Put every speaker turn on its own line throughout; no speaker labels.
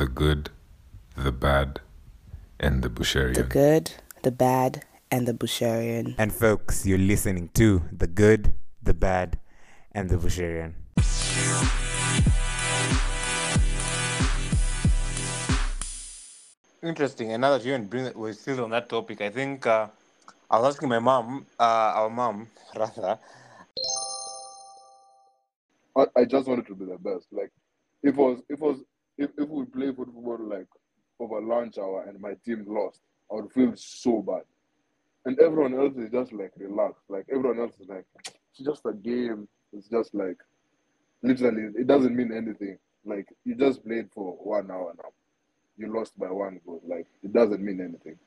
The Good, the Bad, and the Busharian.
The good, the bad, and the Busharian.
And folks, you're listening to The Good, the Bad, and the Busharian.
Interesting. And now that you and bring we're still on that topic, I think uh, I was asking my mom, uh, our mom rather.
I, I just wanted to be the best. Like if it was if it was if, if we play football like over lunch hour and my team lost, I would feel so bad. And everyone else is just like relaxed. Like everyone else is like, it's just a game. It's just like literally it doesn't mean anything. Like you just played for one hour now. You lost by one goal. Like it doesn't mean anything.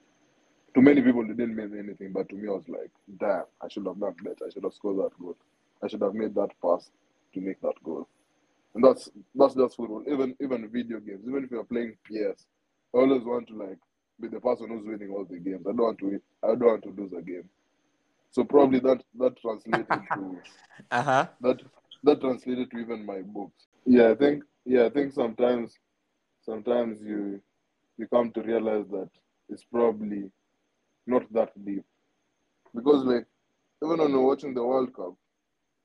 To many people it didn't mean anything, but to me I was like, damn, I should have done better. I should have scored that goal. I should have made that pass to make that goal. And that's that's just football. Even even video games, even if you're playing PS, I always want to like be the person who's winning all the games. I don't want to win, I don't want to lose a game. So probably that that translated to
Uh huh.
that that translated to even my books. Yeah, I think yeah, I think sometimes sometimes you you come to realize that it's probably not that deep. Because like even when you're watching the World Cup,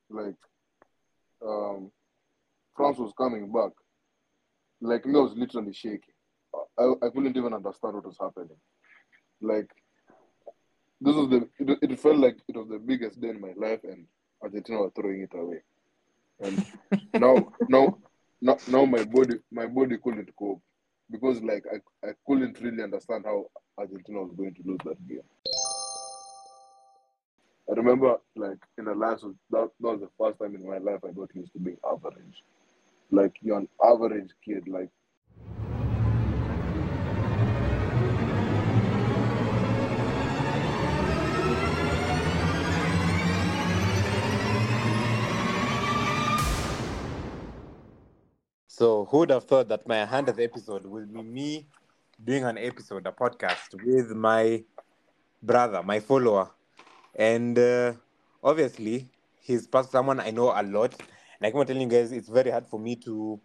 like um France was coming back, like me I was literally shaking. I, I couldn't even understand what was happening. Like this was the it, it felt like it was the biggest day in my life and Argentina were throwing it away. And now now now, now my body my body couldn't cope because like I, I couldn't really understand how Argentina was going to lose that game. I remember like in the last that, that was the first time in my life I got used to being average. Like you're an average kid, like
So who would have thought that my hundredth episode will be me doing an episode, a podcast with my brother, my follower, and uh, obviously he's someone I know a lot. Like I'm telling you guys, it's very hard for me to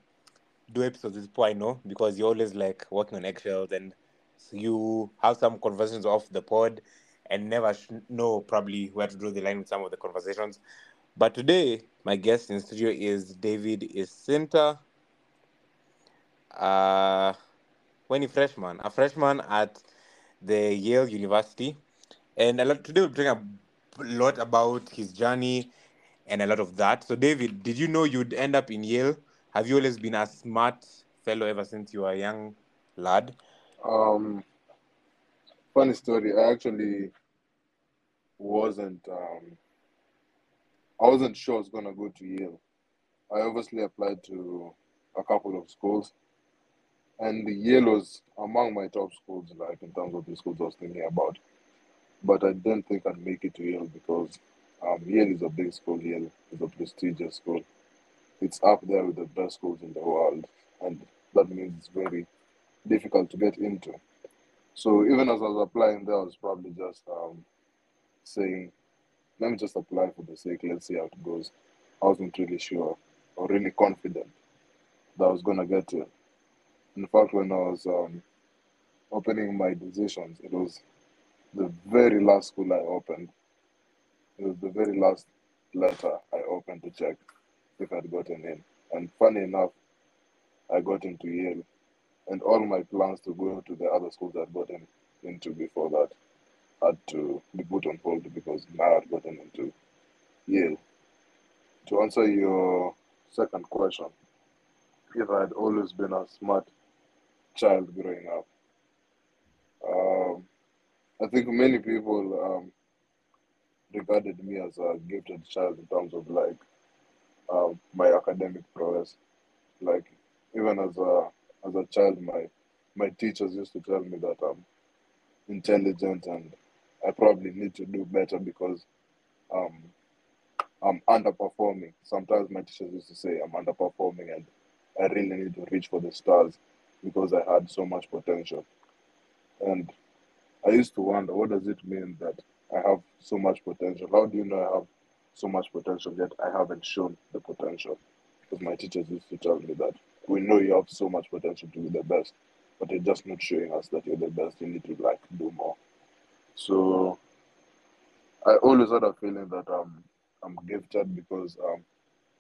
do episodes with people I know because you're always like working on eggshells and you have some conversations off the pod and never know probably where to draw the line with some of the conversations. But today, my guest in studio is David Isinta. Uh, when he freshman, a freshman at the Yale University, and a lot today we'll bring a lot about his journey and a lot of that. So, David, did you know you'd end up in Yale? Have you always been a smart fellow ever since you were a young lad?
Um, funny story. I actually wasn't. Um, I wasn't sure I was gonna go to Yale. I obviously applied to a couple of schools, and Yale was among my top schools, like in terms of the schools I was thinking about. But I didn't think I'd make it to Yale because um, Yale is a big school. Yale is a prestigious school. It's up there with the best schools in the world, and that means it's very difficult to get into. So even as I was applying there, I was probably just um, saying, let me just apply for the sake, let's see how it goes. I wasn't really sure or really confident that I was to get it. In fact, when I was um, opening my decisions, it was the very last school I opened. It was the very last letter I opened to check if I'd gotten in. And funny enough, I got into Yale and all my plans to go to the other schools I'd gotten into before that had to be put on hold because now I'd gotten into Yale. To answer your second question, if I had always been a smart child growing up, um, I think many people um, regarded me as a gifted child in terms of like um, my academic prowess. Like even as a as a child, my my teachers used to tell me that I'm intelligent and I probably need to do better because um, I'm underperforming. Sometimes my teachers used to say I'm underperforming and I really need to reach for the stars because I had so much potential. And I used to wonder, what does it mean that I have so much potential? How do you know I have so much potential yet I haven't shown the potential? Because my teachers used to tell me that we know you have so much potential to be the best, but you're just not showing us that you're the best. You need to like do more. So I always had a feeling that um I'm gifted because um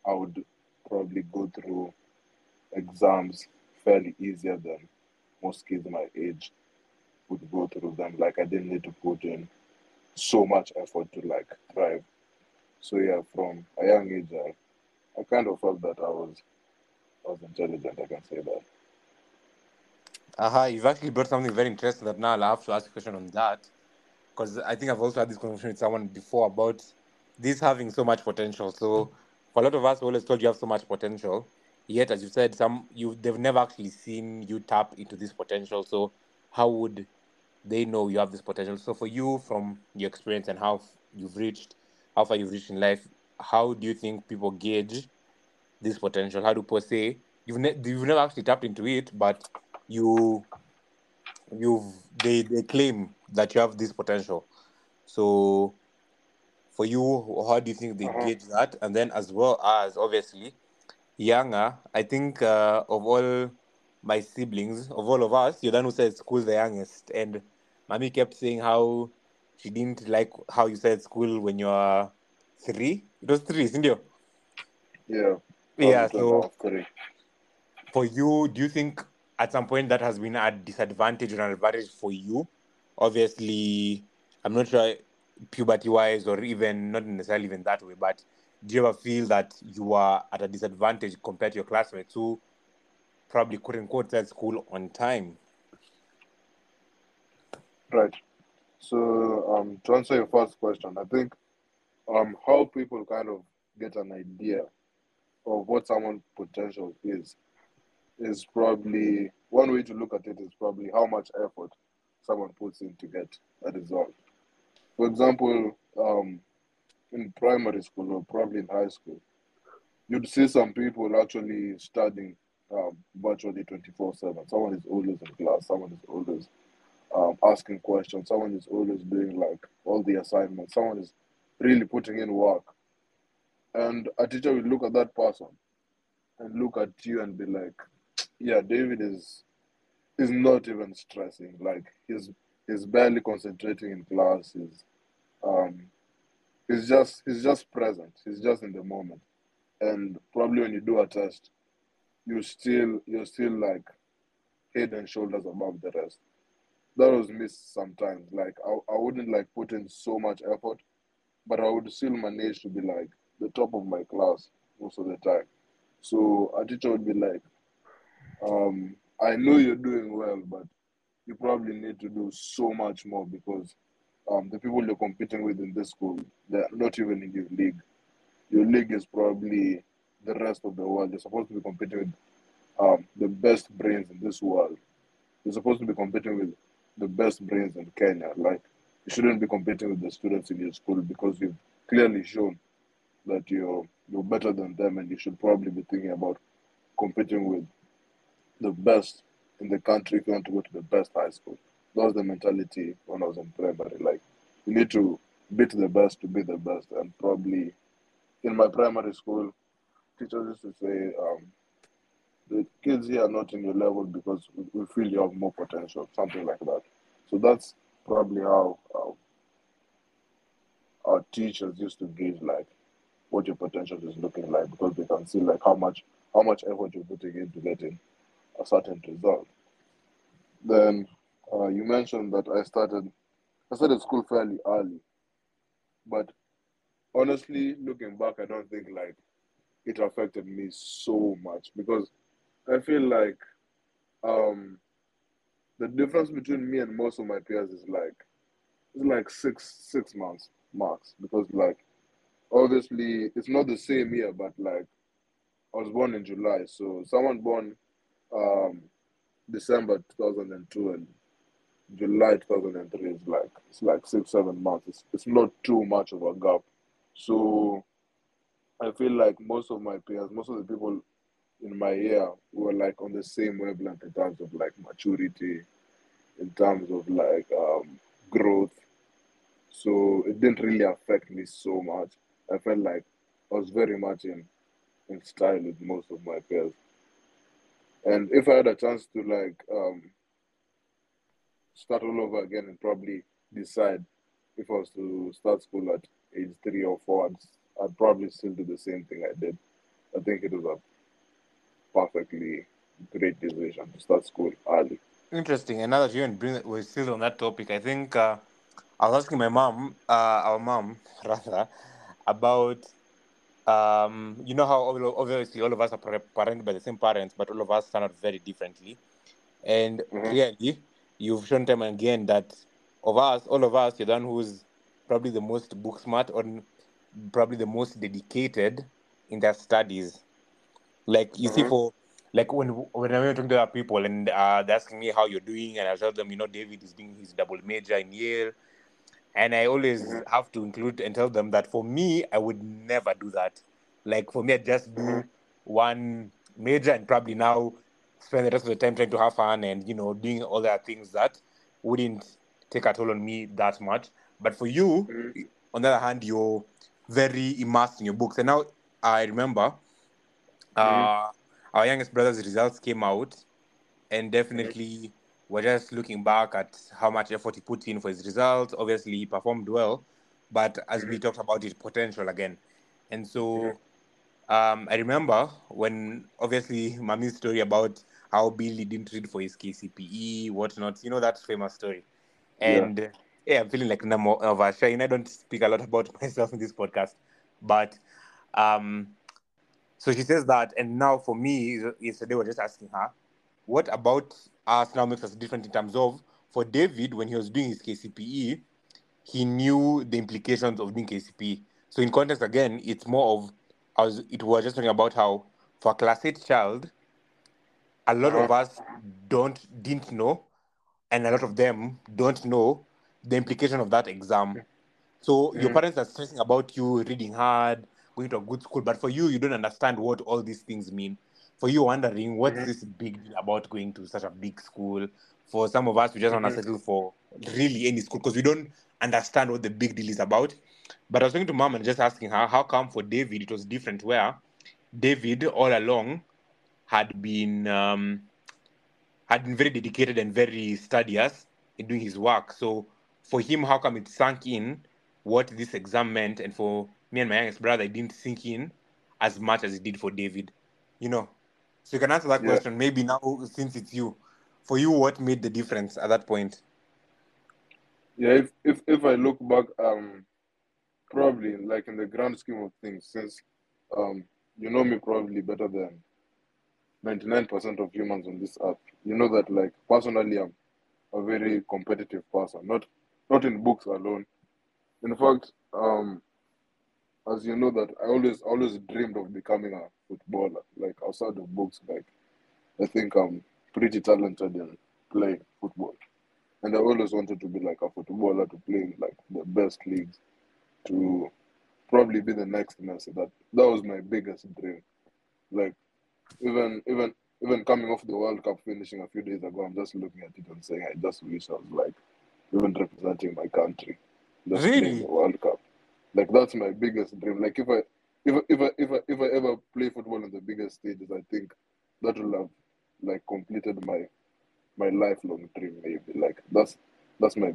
I would probably go through exams fairly easier than most kids my age would go through them. Like I didn't need to put in so much effort to like thrive. So yeah, from a young age, I, I kind of felt that I was I was intelligent. I can say that.
Aha, you've actually brought something very interesting that now I'll have to ask a question on that. Because I think I've also had this conversation with someone before about this having so much potential. So for a lot of us, we always told you have so much potential. Yet, as you said, some you they've never actually seen you tap into this potential. So how would they know you have this potential? So for you, from your experience and how you've reached, how far you've reached in life, how do you think people gauge this potential? How do people say you've ne- you've never actually tapped into it, but you you've they they claim that you have this potential. So for you, how do you think they
Uh-huh.
gauge that? And then as well as obviously younger, I think uh, of all my siblings, of all of us, you're the one who said school the youngest. And mommy kept saying how she didn't like how you said school when you were three. It was three, isn't it?
Yeah.
Yeah.
Probably two and a
So for you, do you think at some point that has been a disadvantage or an advantage for you? Obviously, I'm not sure puberty wise or even not necessarily even that way, but do you ever feel that you are at a disadvantage compared to your classmates who probably couldn't quote that school on time?
Right. So um, to answer your first question, I think um, how people kind of get an idea of what someone's potential is is probably one way to look at it is probably how much effort someone puts in to get a result. For example, um, in primary school or probably in high school, you'd see some people actually studying um, virtually 24 7. Someone is always in class, someone is always um, asking questions, someone is always doing like all the assignments, someone is really putting in work. And a teacher will look at that person and look at you and be like, yeah, David is is not even stressing. Like he's he's barely concentrating in class. He's um he's just he's just present. He's just in the moment. And probably when you do a test, you still you're still like head and shoulders above the rest. That was missed sometimes. Like I, I wouldn't like put in so much effort, but I would still manage to be like the top of my class most of the time. So a teacher would be like, um, I know you're doing well, but you probably need to do so much more because um, the people you're competing with in this school, they're not even in your league. Your league is probably the rest of the world. You're supposed to be competing with um, the best brains in this world. You're supposed to be competing with the best brains in Kenya. Like, you shouldn't be competing with the students in your school because you've clearly shown that you're you're better than them, and you should probably be thinking about competing with the best in the country if you want to go to the best high school. That was the mentality when I was in primary. Like, you need to beat the best to be the best. And probably in my primary school, teachers used to say, um, the kids here are not in your level because we, feel you have more potential, something like that. So that's probably how uh, our teachers used to gauge like what your potential is looking like because they can see like how much how much effort you're putting into getting a certain result. Then uh, you mentioned that I started I started school fairly early, but honestly, looking back, I don't think like it affected me so much because I feel like um, the difference between me and most of my peers is like it's like six six months max because like obviously it's not the same year, but like I was born in July, so someone born um, December 2002 and July 2003 is like it's like six seven months. It's it's not too much of a gap. So I feel like most of my peers, most of the people in my year were like on the same wavelength in terms of like maturity, in terms of like um, growth. So it didn't really affect me so much. I felt like I was very much in in style with most of my peers. And if I had a chance to like um start all over again and probably decide if I was to start school at age three or four, I'd, I'd probably still do the same thing I did. I think it was a perfectly great decision to start school early.
Interesting. And now that you and bring we're still on that topic, I think uh, I was asking my mom, uh, our mom rather, about um, you know how all- obviously all of us are par- parented by the same parents, but all of us turn out very differently. And
Mhm.
clearly, you've shown time and again that of us, all of us, you're the one who's probably the most book smart or probably the most dedicated in their studies. Like you see,
Mhm.
for like when when I'm talking to other people and uh, they're asking me how you're doing, and I tell them, you know, David is doing his double major in Yale, and I always
Mhm.
have to include and tell them that for me, I would never do that. Like for me, I just do
Mhm.
one major and probably now spend the rest of the time trying to have fun and you know doing all the things that wouldn't take a toll on me that much. But for you,
Mhm.
on the other hand, you're very immersed in your books. And now I remember uh, our youngest brother's results came out, and definitely we're just looking back at how much effort he put in for his results. Obviously, he performed well, but as we talked about his potential again. And so um, I remember when obviously Mami's story about how Billy didn't read for his KCPE, whatnot, you know, that famous story. And yeah, I'm feeling like number of a shy, I don't speak a lot about myself in this podcast, but um, so she says that, and now for me, yesterday we're just asking her, what about us now makes us different in terms of for David when he was doing his KCPE, he knew the implications of doing KCPE. So in context again, it's more of as it was just talking about how for a class eight child, a lot of us don't didn't know, and a lot of them don't know the implication of that exam. So your
Mhm.
parents are stressing about you reading hard, going to a good school, but for you, you don't understand what all these things mean. For you, wondering what's
Mhm.
this big deal about going to such a big school. For some of us, we just want
Mhm.
to settle for really any school because we don't understand what the big deal is about. But I was talking to mom and just asking her, how come for David it was different? Where David all along had been um, had been very dedicated and very studious in doing his work. So for him, how come it sank in what this exam meant? And for me and my youngest brother, it didn't sink in as much as it did for David. You know. So you can answer that
Yeah.
question. Maybe now since it's you. For you, what made the difference at that point?
Yeah, if, if if I look back, um, probably like in the grand scheme of things, since um, you know me probably better than ninety nine percent of humans on this earth. You know that like personally, I'm a very competitive person. Not not in books alone. In fact, um, as you know that I always always dreamed of becoming a footballer. Like outside of books, like I think I'm pretty talented in playing football. And I always wanted to be like a footballer to play in like the best leagues, to probably be the next Messi. That that was my biggest dream. Like even even even coming off the World Cup finishing a few days ago, I'm just looking at it and saying I just wish I was like even representing my country, just
Really?
the World Cup. Like that's my biggest dream. Like if I if I, if I if I if I ever play football on the biggest stages, I think that will have like completed my my lifelong dream maybe. Like that's that's my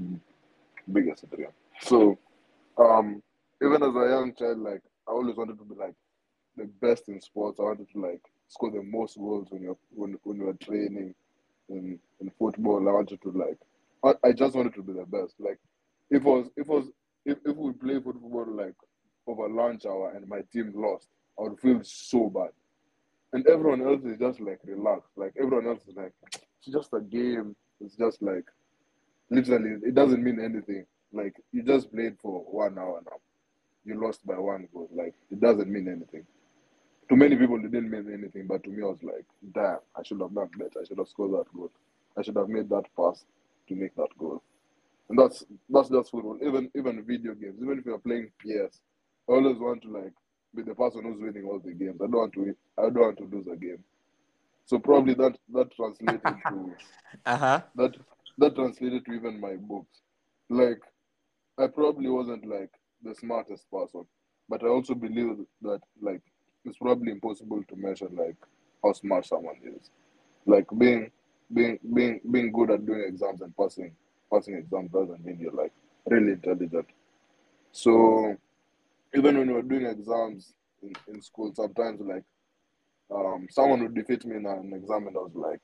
biggest dream. So um even as a young child, like I always wanted to be like the best in sports. I wanted to like score the most goals when you're when when you're training in in football. I wanted to like I, I just wanted to be the best. Like if it was if it was if, if we play football like over lunch hour and my team lost, I would feel so bad. And everyone else is just like relaxed. Like everyone else is like, it's just a game. It's just like literally it doesn't mean anything. Like you just played for one hour now. You lost by one goal. Like it doesn't mean anything. To many people it didn't mean anything, but to me I was like, damn, I should have done better. I should have scored that goal. I should have made that pass to make that goal. And that's that's just football. Even even video games, even if you're playing PS, I always want to like be the person who's winning all the games. I don't want to win, I don't want to lose a game. So probably that that translated to
Uh-huh.
that that translated to even my books. Like I probably wasn't like the smartest person, but I also believe that like it's probably impossible to measure like how smart someone is. Like being being being being good at doing exams and passing passing exams doesn't mean you're like really intelligent. So even when we were doing exams in, in school, sometimes like um, someone would defeat me in an exam and I was like,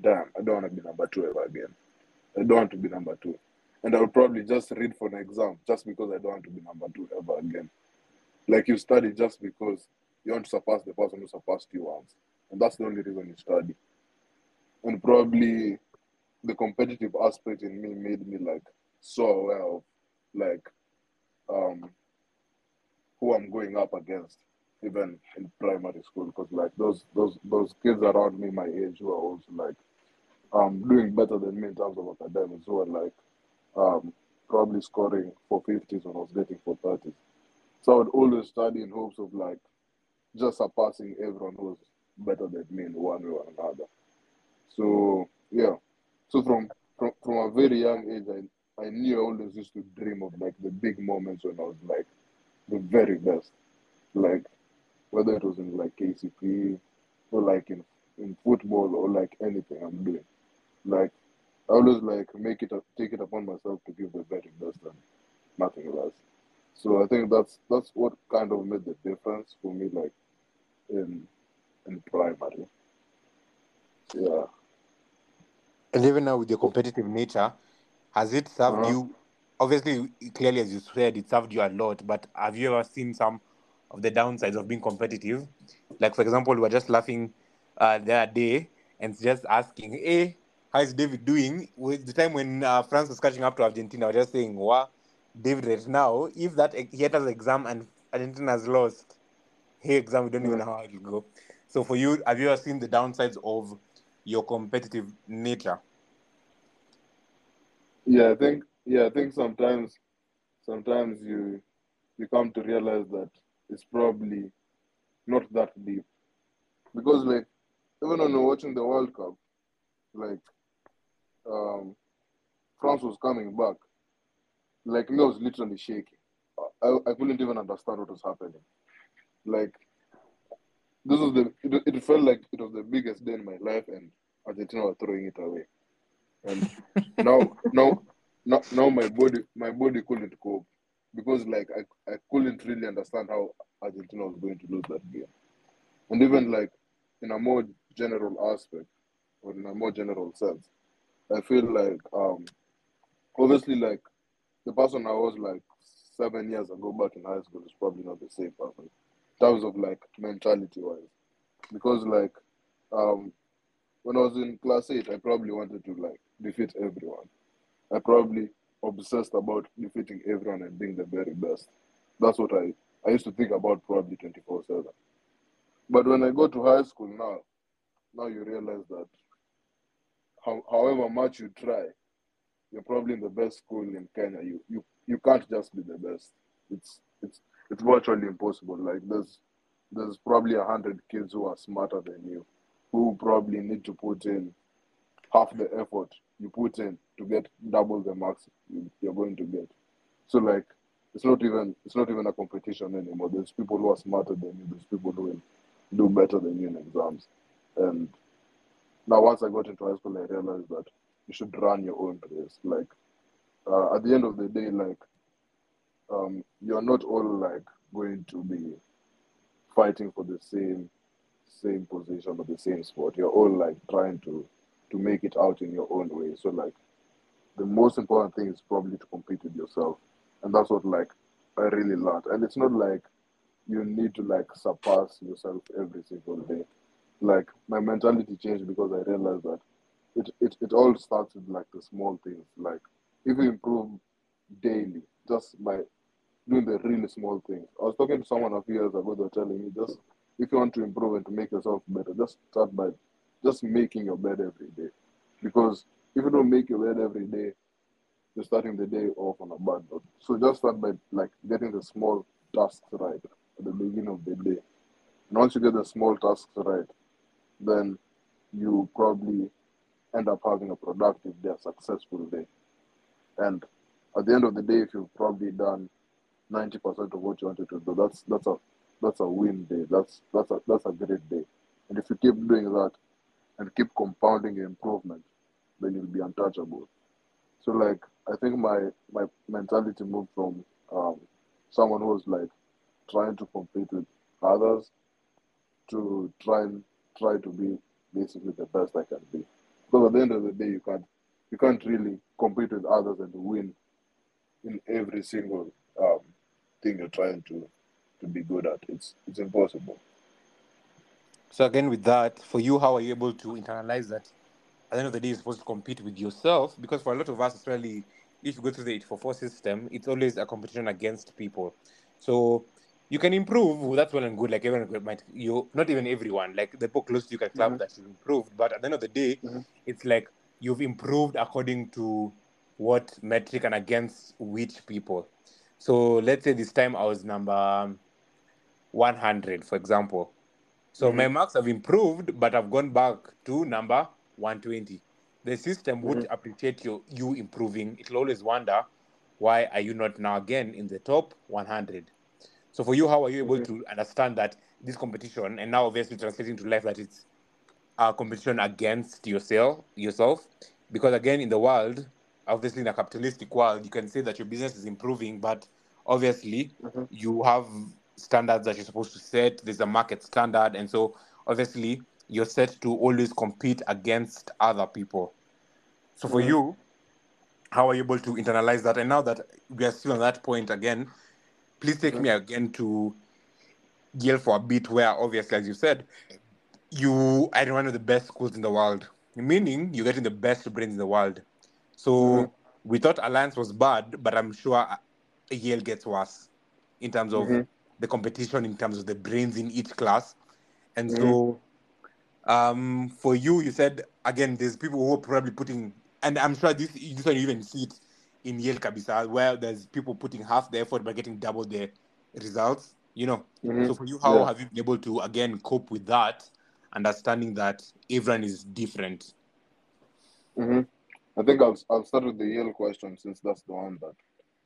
damn, I don't want to be number two ever again. I don't want to be number two. And I would probably just read for an exam just because I don't want to be number two ever again. Like you study just because you want to surpass the person who surpassed you once. And that's the only reason you study. And probably the competitive aspect in me made me like so of like um who I'm going up against, even in primary school, because like those those those kids around me my age who are also like um doing better than me in terms of academics who are like um probably scoring for fifties when I was getting for thirties. So I would always study in hopes of like just surpassing everyone who was better than me in one way or another. So yeah. So from from, from a very young age I, I knew I always used to dream of like the big moments when I was like the very best. Like whether it was in like KCPE or like in in football or like anything I'm doing. Like I always like make it take it upon myself to give the very best and nothing less. So I think that's that's what kind of made the difference for me like in in primary. Yeah.
And even now with your competitive nature, has it served
Uh-huh.
you? Obviously, clearly as you said, it served you a lot. But have you ever seen some of the downsides of being competitive? Like for example, we were just laughing uh, the other day and just asking, "Hey, how is David doing?" With the time when uh, France was catching up to Argentina, I was just saying, "Wow, David, right now, if that he enters exam and Argentina has lost, hey, exam, we don't even know how it will go." So for you, have you ever seen the downsides of your competitive nature?
Yeah, I think yeah, I think sometimes sometimes you you come to realize that it's probably not that deep. Because like even when we're watching the World Cup, like um France was coming back, like me I was literally shaking. I, I couldn't even understand what was happening. Like this was the it, it felt like it was the biggest day in my life and Argentina were throwing it away. And now now now, my body my body couldn't cope because like I, I couldn't really understand how Argentina was going to lose that game. And even like in a more general aspect or in a more general sense, I feel like um obviously like the person I was like seven years ago back in high school is probably not the same person. In terms of like mentality wise. Because like um when I was in class eight I probably wanted to like defeat everyone. I probably obsessed about defeating everyone and being the very best. That's what I, I used to think about probably 24 7. But when I go to high school now, now you realize that how, however much you try, you're probably in the best school in Kenya. You, you, you can't just be the best. It's, it's, it's virtually impossible. Like there's, there's probably a hundred kids who are smarter than you, who probably need to put in half the effort you put in to get double the marks you, you're going to get. So like it's not even it's not even a competition anymore. There's people who are smarter than you. There's people who will do better than you in exams. And now once I got into high school, I realized that you should run your own race. Like uh, at the end of the day, like um, you're not all like going to be fighting for the same same position or the same sport. You're all like trying to to make it out in your own way. So like the most important thing is probably to compete with yourself. And that's what like I really learned. And it's not like you need to like surpass yourself every single day. Like my mentality changed because I realized that it, it, it all starts with like the small things. Like if you improve daily just by doing the really small things. I was talking to someone a few years ago, they were telling me just if you want to improve and to make yourself better, just start by just making your bed every day. Because if you don't make your bed every day, you're starting the day off on a bad note. So just start by like getting the small tasks right at the beginning of the day. And once you get the small tasks right, then you probably end up having a productive day, a successful day. And at the end of the day, if you've probably done ninety percent of what you wanted to do, that's that's a that's a win day. That's that's a that's a great day. And if you keep doing that, and keep compounding improvement, then you'll be untouchable. So like I think my my mentality moved from um, someone who was like trying to compete with others to try and try to be basically the best I can be. Because at the end of the day, you can't you can't really compete with others and win in every single um, thing you're trying to to be good at. It's it's impossible.
So again, with that, for you, how are you able to internalize that? At the end of the day, you're supposed to compete with yourself because for a lot of us, especially if you go through the 844 system, it's always a competition against people. So you can improve. That's well and good. Like everyone might, you not even everyone. Like the book close to you can clap
Mhm.
that you've improved. But at the end of the day,
Mhm.
it's like you've improved according to what metric and against which people. So let's say this time I was number 100, for example. So my
Mhm.
marks have improved, but I've gone back to number 120. The system would
Mhm.
appreciate you you improving. It'll always wonder why are you not now again in the top 100. So for you, how are you able
Mhm.
to understand that this competition, and now obviously translating to life that it's a competition against yourself, yourself, because again in the world, obviously in a capitalistic world, you can say that your business is improving, but obviously
Mhm.
you have standards that you're supposed to set. There's a market standard, and so obviously you're set to always compete against other people. So for
Mhm.
you, how are you able to internalize that? And now that we are still on that point again, please take
Mhm.
me again to Yale for a bit, where obviously, as you said, you are in one of the best schools in the world, meaning you're getting the best brains in the world. So
Mhm.
we thought Alliance was bad, but I'm sure Yale gets worse in terms of
Mhm.
The competition, in terms of the brains in each class. And
Mhm.
so um, for you, you said again, there's people who are probably putting, and I'm sure this this one you even see it in Yale Kabisa, where there's people putting half the effort but getting double the results. You know.
Mhm.
So for you, how
Yeah.
have you been able to again cope with that, understanding that everyone is different?
hmm I think I'll I'll start with the Yale question since that's the one that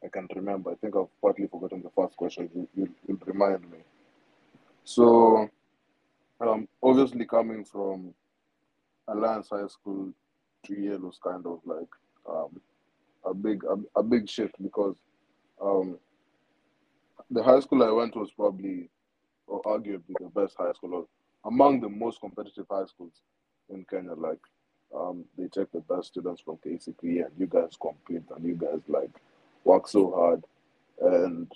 I can't remember. I think I've partly forgotten the first question. You you remind me. So, um, obviously coming from Alliance High School to Yale was kind of like um, a big a, a big shift because um, the high school I went was probably or arguably the best high school or among the most competitive high schools in Kenya. Like um, they take the best students from KCPE and you guys compete and you guys like work so hard and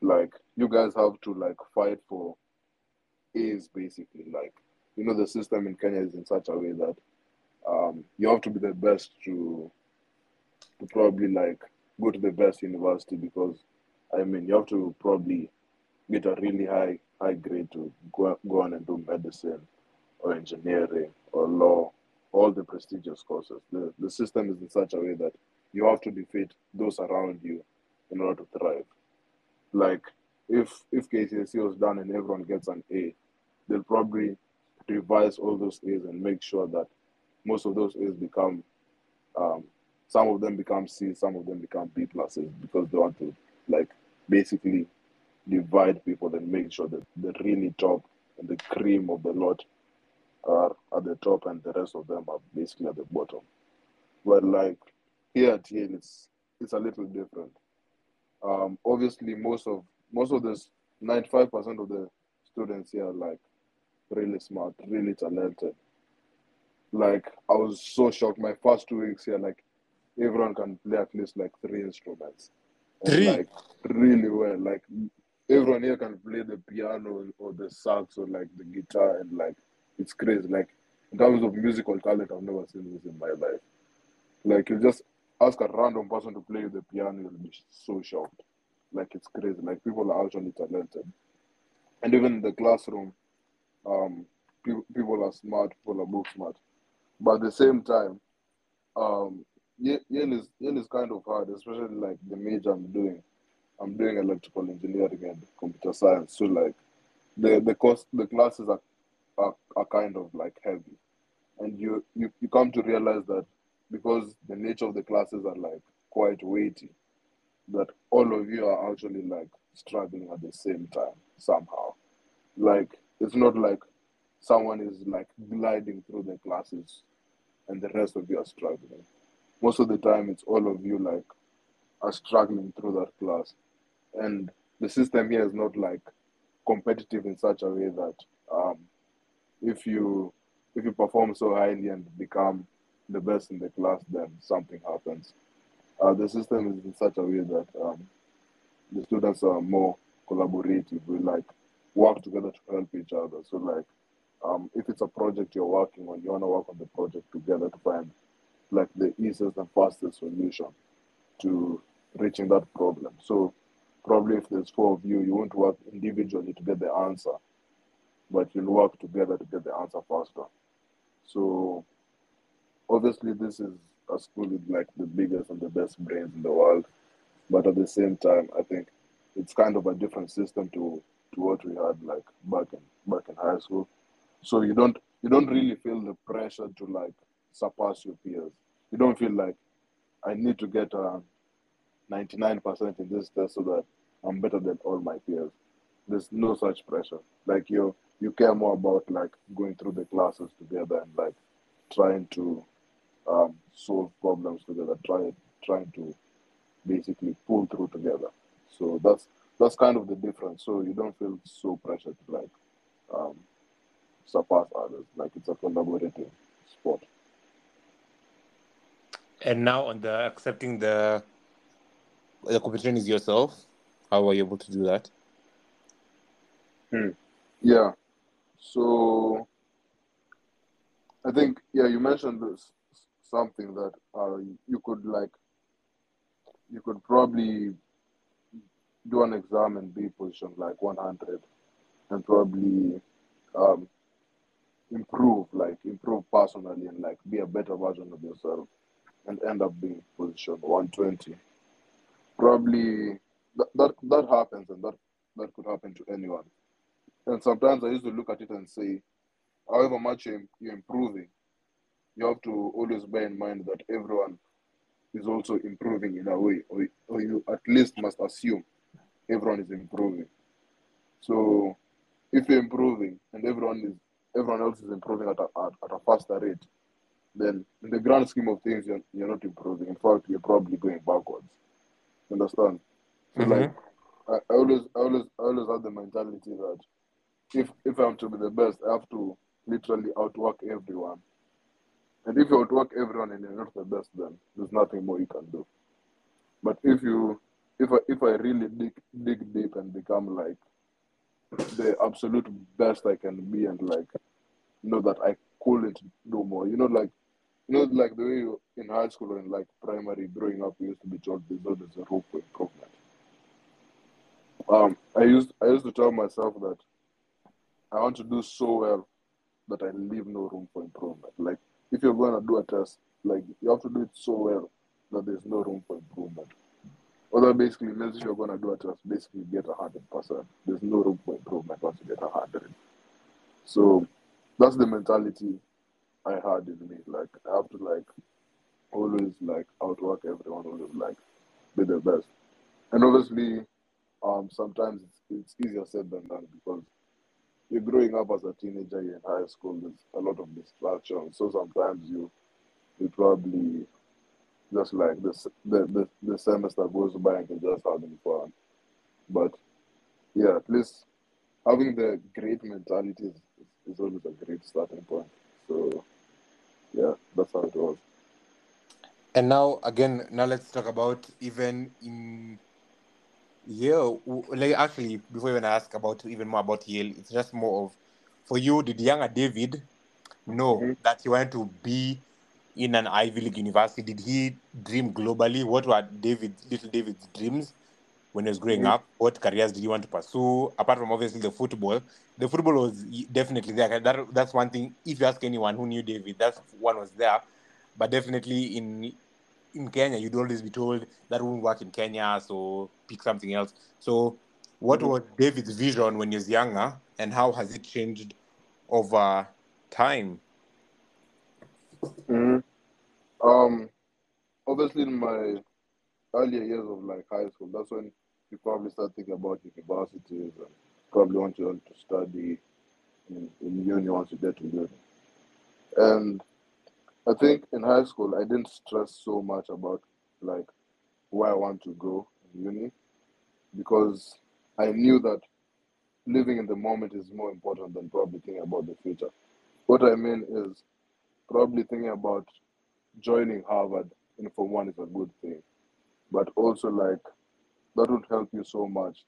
like you guys have to like fight for A's basically. Like you know the system in Kenya is in such a way that um, you have to be the best to to probably like go to the best university because I mean you have to probably get a really high high grade to go, go on and do medicine or engineering or law, all the prestigious courses. The the system is in such a way that you have to defeat those around you in order to thrive. Like if if KCSE was done and everyone gets an A, they'll probably revise all those A's and make sure that most of those A's become um, some of them become C, some of them become B pluses because they want to like basically divide people and make sure that the really top and the cream of the lot are at the top and the rest of them are basically at the bottom. But like here at Yale, it's it's a little different. Um, obviously, most of most of this ninety five percent of the students here are like really smart, really talented. Like I was so shocked. My first two weeks here, like everyone can play at least like three instruments, and
Three?
like really well. Like everyone here can play the piano or the sax or like the guitar, and like it's crazy. Like in terms of musical talent, I've never seen this in my life. Like you just ask a random person to play the piano, you'll be so shocked. Like it's crazy. Like people are actually talented, and even in the classroom, um, people people are smart, people are book smart, but at the same time, um, is Yale is kind of hard, especially like the major I'm doing. I'm doing electrical engineering and computer science, so like the the course the classes are, are are kind of like heavy, and you you you come to realize that because the nature of the classes are like quite weighty, that all of you are actually like struggling at the same time somehow. Like it's not like someone is like gliding through the classes and the rest of you are struggling. Most of the time, it's all of you like are struggling through that class, and the system here is not like competitive in such a way that um, if you if you perform so highly and become the best in the class, then something happens. Uh, the system is in such a way that um, the students are more collaborative. We like work together to help each other. So like um, if it's a project you're working on, you want to work on the project together to find like the easiest and fastest solution to reaching that problem. So probably if there's four of you, you won't work individually to get the answer, but you'll work together to get the answer faster. So obviously this is a school with like the biggest and the best brains in the world, but at the same time, I think it's kind of a different system to to what we had like back in back in high school. So you don't you don't really feel the pressure to like surpass your peers. You don't feel like I need to get um, a 99% in this test so that I'm better than all my peers. There's no such pressure. Like you you care more about like going through the classes together and like trying to um, solve problems together, try, trying to basically pull through together. So that's that's kind of the difference. So you don't feel so pressured to like um, surpass others. Like it's a collaborative sport.
And now on the accepting the the competition is yourself. How are you able to do that?
Yeah. So I think yeah, you mentioned this something that uh, you could like you could probably do an exam and be positioned like 100 and probably um, improve like improve personally and like be a better version of yourself and end up being positioned 120 probably that, that that happens and that that could happen to anyone. And sometimes i used to look at it and say however much you're, you're improving you have to always bear in mind that everyone is also improving in a way or, or you at least must assume everyone is improving. So if you're improving and everyone is everyone else is improving at a, at, at a faster rate then in the grand scheme of things you're, you're not improving. In fact you're probably going backwards. Understand? So
Mhm.
like I, I always I always I always had the mentality that if if I'm to be the best I have to literally outwork everyone and if you outwork everyone and you're not the best then there's nothing more you can do but if you if I if I really dig dig deep and become like the absolute best I can be and like know that I couldn't do more. You know, like you know, like the way you, in high school and like primary growing up, we used to be told there's always a room for improvement. Um, I used I used to tell myself that I want to do so well that I leave no room for improvement. Like if you're going to do a test, like you have to do it so well that there's no room for improvement. Or that basically means if you're going to do a test, basically get a hundred percent. There's no room for improvement once you get a hundred. So that's the mentality I had in me. Like I have to like always like outwork everyone, always like be the best. And obviously, um, sometimes it's, it's easier said than done because you're growing up as a teenager, you're in high school, there's a lot of distractions. So sometimes you you probably just like the, the, the, the semester goes by and you're just having fun. But yeah, at least having the great mentality is, is always a great starting point. So yeah, that's how it was.
And now again, now let's talk about even in W- Like actually, before even ask about even more about Yale, it's just more of for you. Did younger David know
Mhm.
that he wanted to be in an Ivy League university? Did he dream globally? What were David, little David's dreams when he was growing
Mhm.
up? What careers did he want to pursue? Apart from obviously the football, the football was definitely there. That, that's one thing. If you ask anyone who knew David, that's one was there. But definitely in in Kenya, you'd always be told that won't work in Kenya, so pick something else. So, what
Mhm.
was David's vision when he was younger, and how has it changed over time?
Mhm. Um, obviously in my earlier years of like high school, that's when you probably start thinking about universities and probably want to, to study in, in uni once you get to uni. And I think in high school I didn't stress so much about like where I want to go in uni because I knew that living in the moment is more important than probably thinking about the future. What I mean is probably thinking about joining Harvard in Form 1 is a good thing, but also like that would help you so much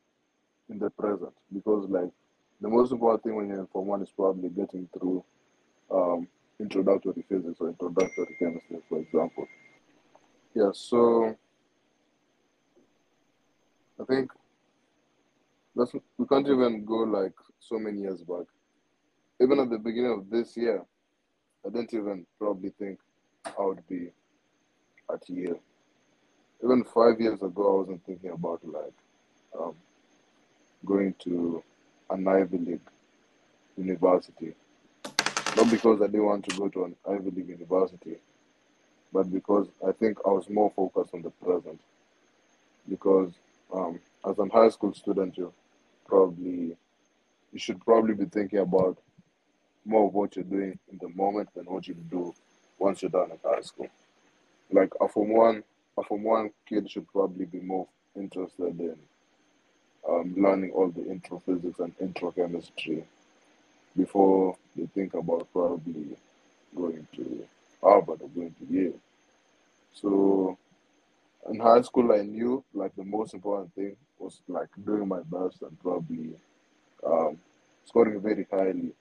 in the present because like the most important thing when you're in Form 1 is probably getting through um, introductory physics or introductory chemistry, for example. Yeah, so I think that's we can't even go like so many years back. Even at the beginning of this year, I didn't even probably think I would be at Yale. Even five years ago, I wasn't thinking about like um, going to an Ivy League university. Not because I didn't want to go to an Ivy League university, but because I think I was more focused on the present. Because um, as a high school student, you probably you should probably be thinking about more of what you're doing in the moment than what you do once you're done at high school. Like a form one, a form one kid should probably be more interested in um, learning all the intro physics and intro chemistry before they think about probably going to Harvard or going to Yale. So in high school, I knew like the most important thing was like doing my best and probably um, scoring very highly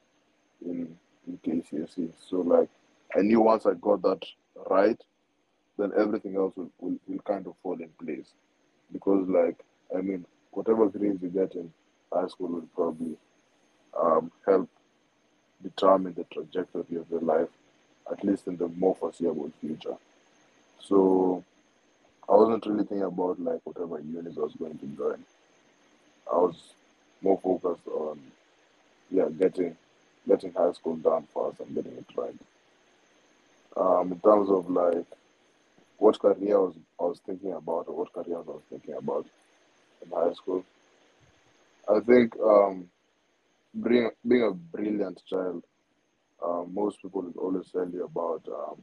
in in KCSE. So like I knew once I got that right, then everything else will, will, will kind of fall in place. Because like I mean, whatever grades you get in high school will probably um, help determine the trajectory of your life, at least in the more foreseeable future. So I wasn't really thinking about like whatever unit I was going to join. I was more focused on yeah getting getting high school done fast and getting it right. Um, in terms of like what career I was I was thinking about or what careers I was thinking about in high school, I think um, being being a brilliant child, um, most people would always tell you about um,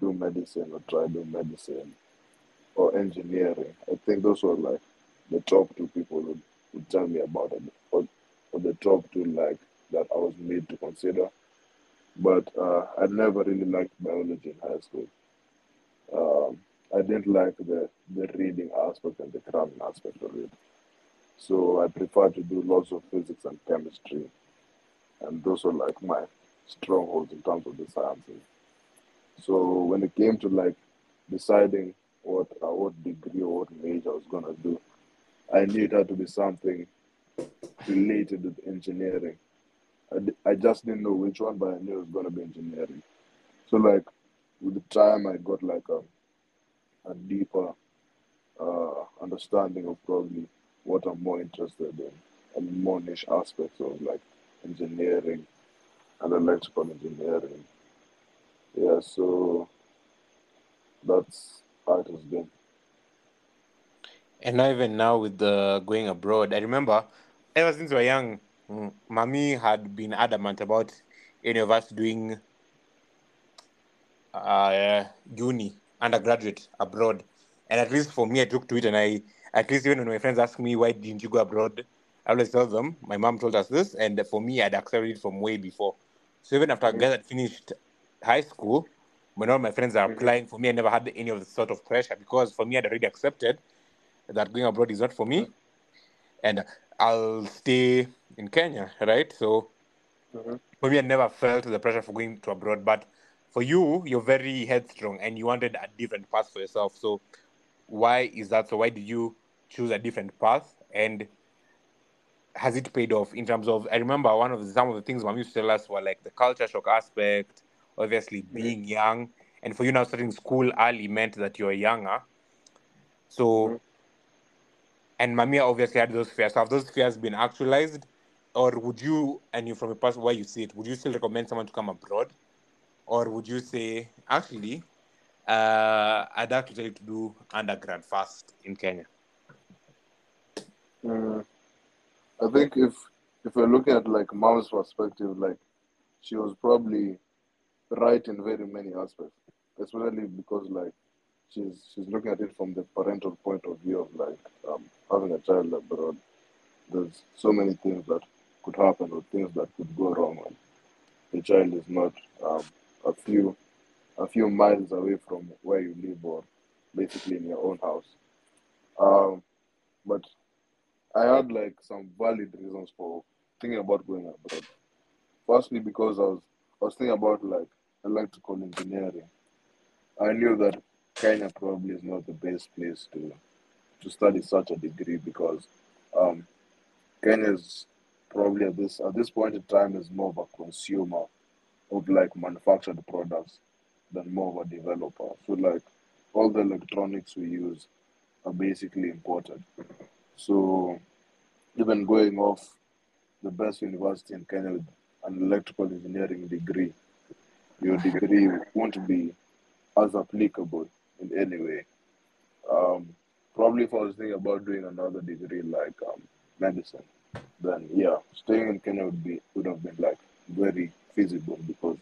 do medicine or try do medicine or engineering. I think those were like the top two people would, would tell me about it, or, or the top two like that I was made to consider. But uh, I never really liked biology in high school. Um, I didn't like the, the reading aspect and the cramming aspect of it. So I prefer to do lots of physics and chemistry. And those are like my strongholds in terms of the sciences. So when it came to like deciding what uh, what degree or what major I was gonna do, I knew it had to be something related with engineering. I, I just didn't know which one, but I knew it was gonna be engineering. So like with the time, I got like a a deeper uh, understanding of probably what I'm more interested in and more niche aspects of like engineering and electrical engineering. Yeah, so that's how it has been.
And not even now with the going abroad. I remember ever since we were young, mm, mommy had been adamant about any of us doing uh, uni, undergraduate abroad. And at least for me, I took to it, and I, at least even when my friends ask me, why didn't you go abroad? I always tell them, my mom told us this, and for me, I'd accelerated from way before. So even after
Mhm.
guys had finished high school, when all my friends are
Mhm.
applying, for me, I never had any of the sort of pressure because for me, I'd already accepted that going abroad is not for me,
Mhm.
and I'll stay in Kenya, right? So
Mhm.
for me, I never felt the pressure for going to abroad. But for you, you're very headstrong and you wanted a different path for yourself. So why is that? So why did you choose a different path? And has it paid off in terms of? I remember one of the, some of the things mom used to tell us were like the culture shock aspect, obviously being young, and for you now starting school early meant that you're younger. So
Mhm.
and Mamiya obviously had those fears. So have those fears been actualized? Or would you, and you from a person where you see it, would you still recommend someone to come abroad? Or would you say, actually, uh, I'd like to tell to do undergrad first in Kenya?
Mm, I think if if we're looking at like mom's perspective, like she was probably right in very many aspects, especially because like she's she's looking at it from the parental point of view of like um, having a child abroad. There's so many things that could happen or things that could go wrong when the child is not um, a few a few miles away from where you live or basically in your own house. Um, but I had like some valid reasons for thinking about going abroad. Firstly, because I was I was thinking about like electrical engineering. I knew that Kenya probably is not the best place to to study such a degree because um, Kenya is probably at this at this point in time is more of a consumer of like manufactured products than more of a developer. So like all the electronics we use are basically imported. So even going off the best university in Kenya with an electrical engineering degree, your degree won't be as applicable in any way. Um, probably if I was thinking about doing another degree like um, medicine, then yeah, staying in Kenya would be would have been like very feasible because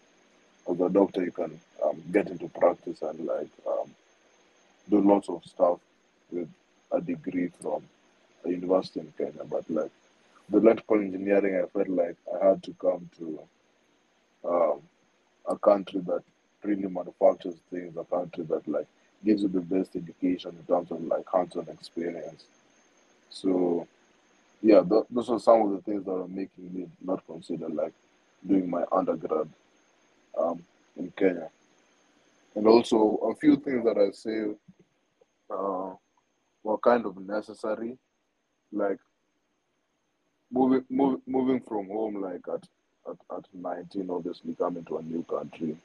as a doctor you can um, get into practice and like um, do lots of stuff with a degree from a university in Kenya. But like the electrical engineering, I felt like I had to come to um, a country that really manufactures things, a country that like gives you the best education in terms of like hands-on experience. So yeah, th- those are some of the things that are making me not consider like doing my undergrad um, in Kenya. And also a few things that I say uh, were kind of necessary, like moving move, moving from home like at, at, at 19 obviously coming to a new country.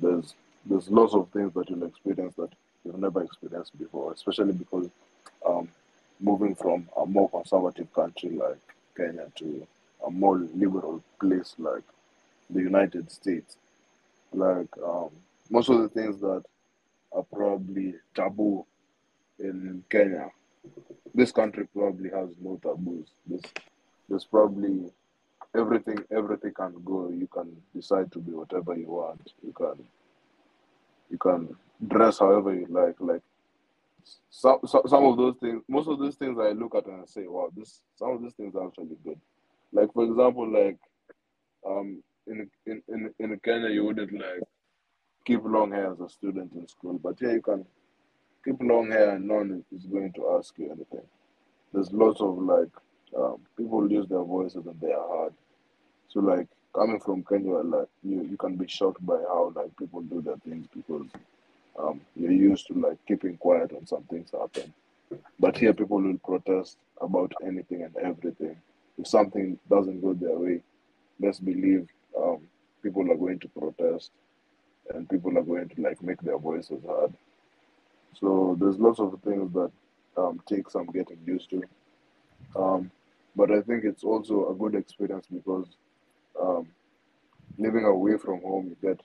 There's there's lots of things that you'll experience that you've never experienced before especially because um, moving from a more conservative country like kenya to a more liberal place like the united states. Like um, most of the things that are probably taboo in kenya this country probably has no taboos. This there's probably everything everything can go. You can decide to be whatever you want. You can you can dress however you like. Like some, some some of those things most of those things i look at and i say wow this some of these things are actually good. Like for example like um in in in, in kenya you wouldn't like keep long hair as a student in school. But here you can keep long hair and no one is going to ask you anything there's lots of like um, people use their voices and they are hard. So like coming from Kenya, like you, you can be shocked by how like people do their things because um, you're used to like keeping quiet when some things happen. But here people will protest about anything and everything. If something doesn't go their way, let's believe um, people are going to protest and people are going to like make their voices heard. So there's lots of things that um, take some getting used to. Um, but I think it's also a good experience because um, living away from home, you get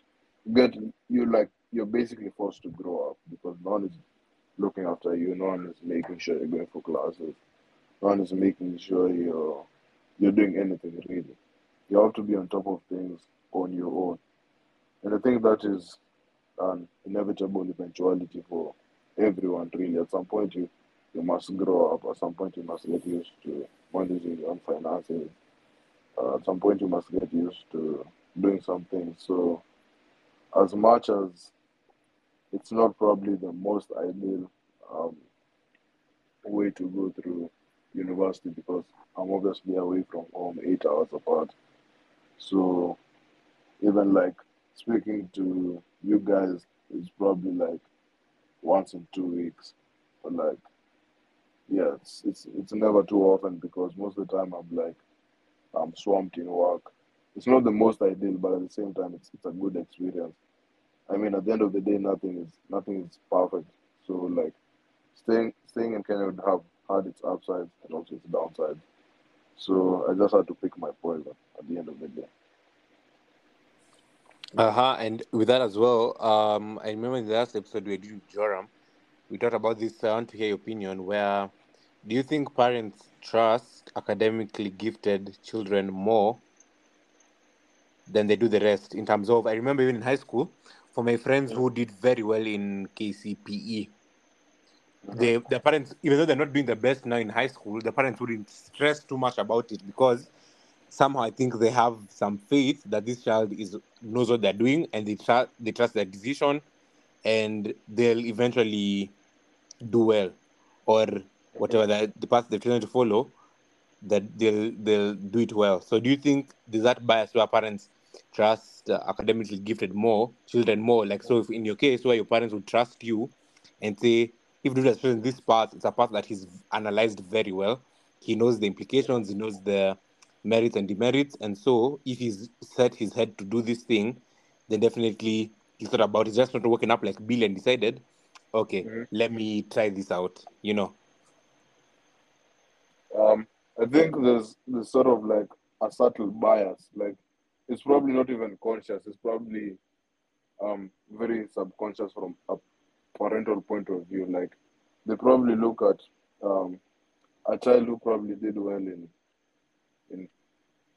you get you like you're basically forced to grow up because no one is looking after you, no one is making sure you're going for classes, no one is making sure you're you're doing anything really. You have to be on top of things on your own, and I think that is an inevitable eventuality for everyone really. At some point, you you must grow up. At some point, you must get used to managing your own finances. Uh, at some point, you must get used to doing something. So, as much as it's not probably the most ideal um, way to go through university because I'm obviously away from home eight hours apart. So, even like speaking to you guys is probably like once in two weeks, but like yeah, it's it's it's never too often because most of the time I'm like I'm swamped in work. It's not the most ideal, but at the same time, it's it's a good experience. I mean, at the end of the day, nothing is nothing is perfect. So like staying staying in Kenya would have had its upsides and also its downsides. So I just had to pick my poison at the end of the day.
Uh-huh. And with that as well, um, I remember in the last episode we did with Joram, we talked about this. I want to hear your opinion where Do you think parents trust academically gifted children more than they do the rest? In terms of, I remember even in high school, for my friends who did very well in KCPE, they, their parents, even though they're not doing the best now in high school, the parents wouldn't stress too much about it because somehow I think they have some faith that this child is knows what they're doing and they trust they trust their decision and they'll eventually do well or whatever the, the path they're trying to follow that they'll they'll do it well. So do you think there's that bias where parents trust uh, academically gifted more children more? Like so, if in your case where your parents would trust you and say if Dudu has chosen this path, it's a path that he's analyzed very well. He knows the implications, he knows the merits and demerits, and so if he's set his head to do this thing, then definitely he's thought about. It's just not waking up like Bill and decided, okay,
Mhm.
let me try this out. You know.
Um, I think there's there's sort of like a subtle bias. Like it's probably not even conscious. It's probably um very subconscious from a parental point of view. Like they probably look at um a child who probably did well in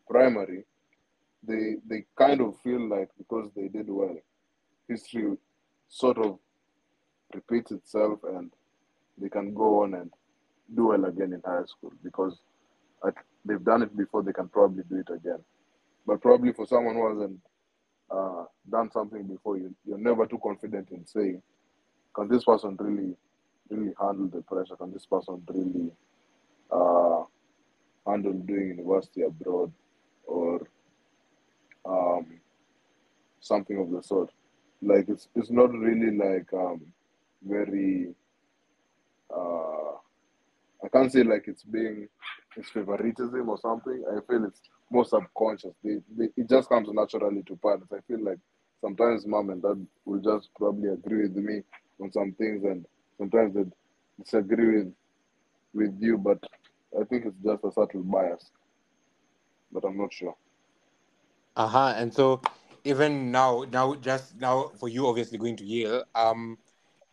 primary. They they kind of feel like because they did well, history sort of repeats itself and they can go on and do well again in high school because at, they've done it before, they can probably do it again. But probably for someone who hasn't uh, done something before, you, you're never too confident in saying, can this person really, really handle the pressure? Can this person really uh, handle doing university abroad or um, something of the sort? Like it's it's not really like um, very uh, I can't say like it's being it's favoritism or something. I feel it's more subconscious. They, they, it just comes naturally to parents. I feel like sometimes mom and dad will just probably agree with me on some things, and sometimes they disagree with with you. But I think it's just a subtle bias. But I'm not sure.
Uh huh. And so even now, now just now for you, obviously going to Yale. Um,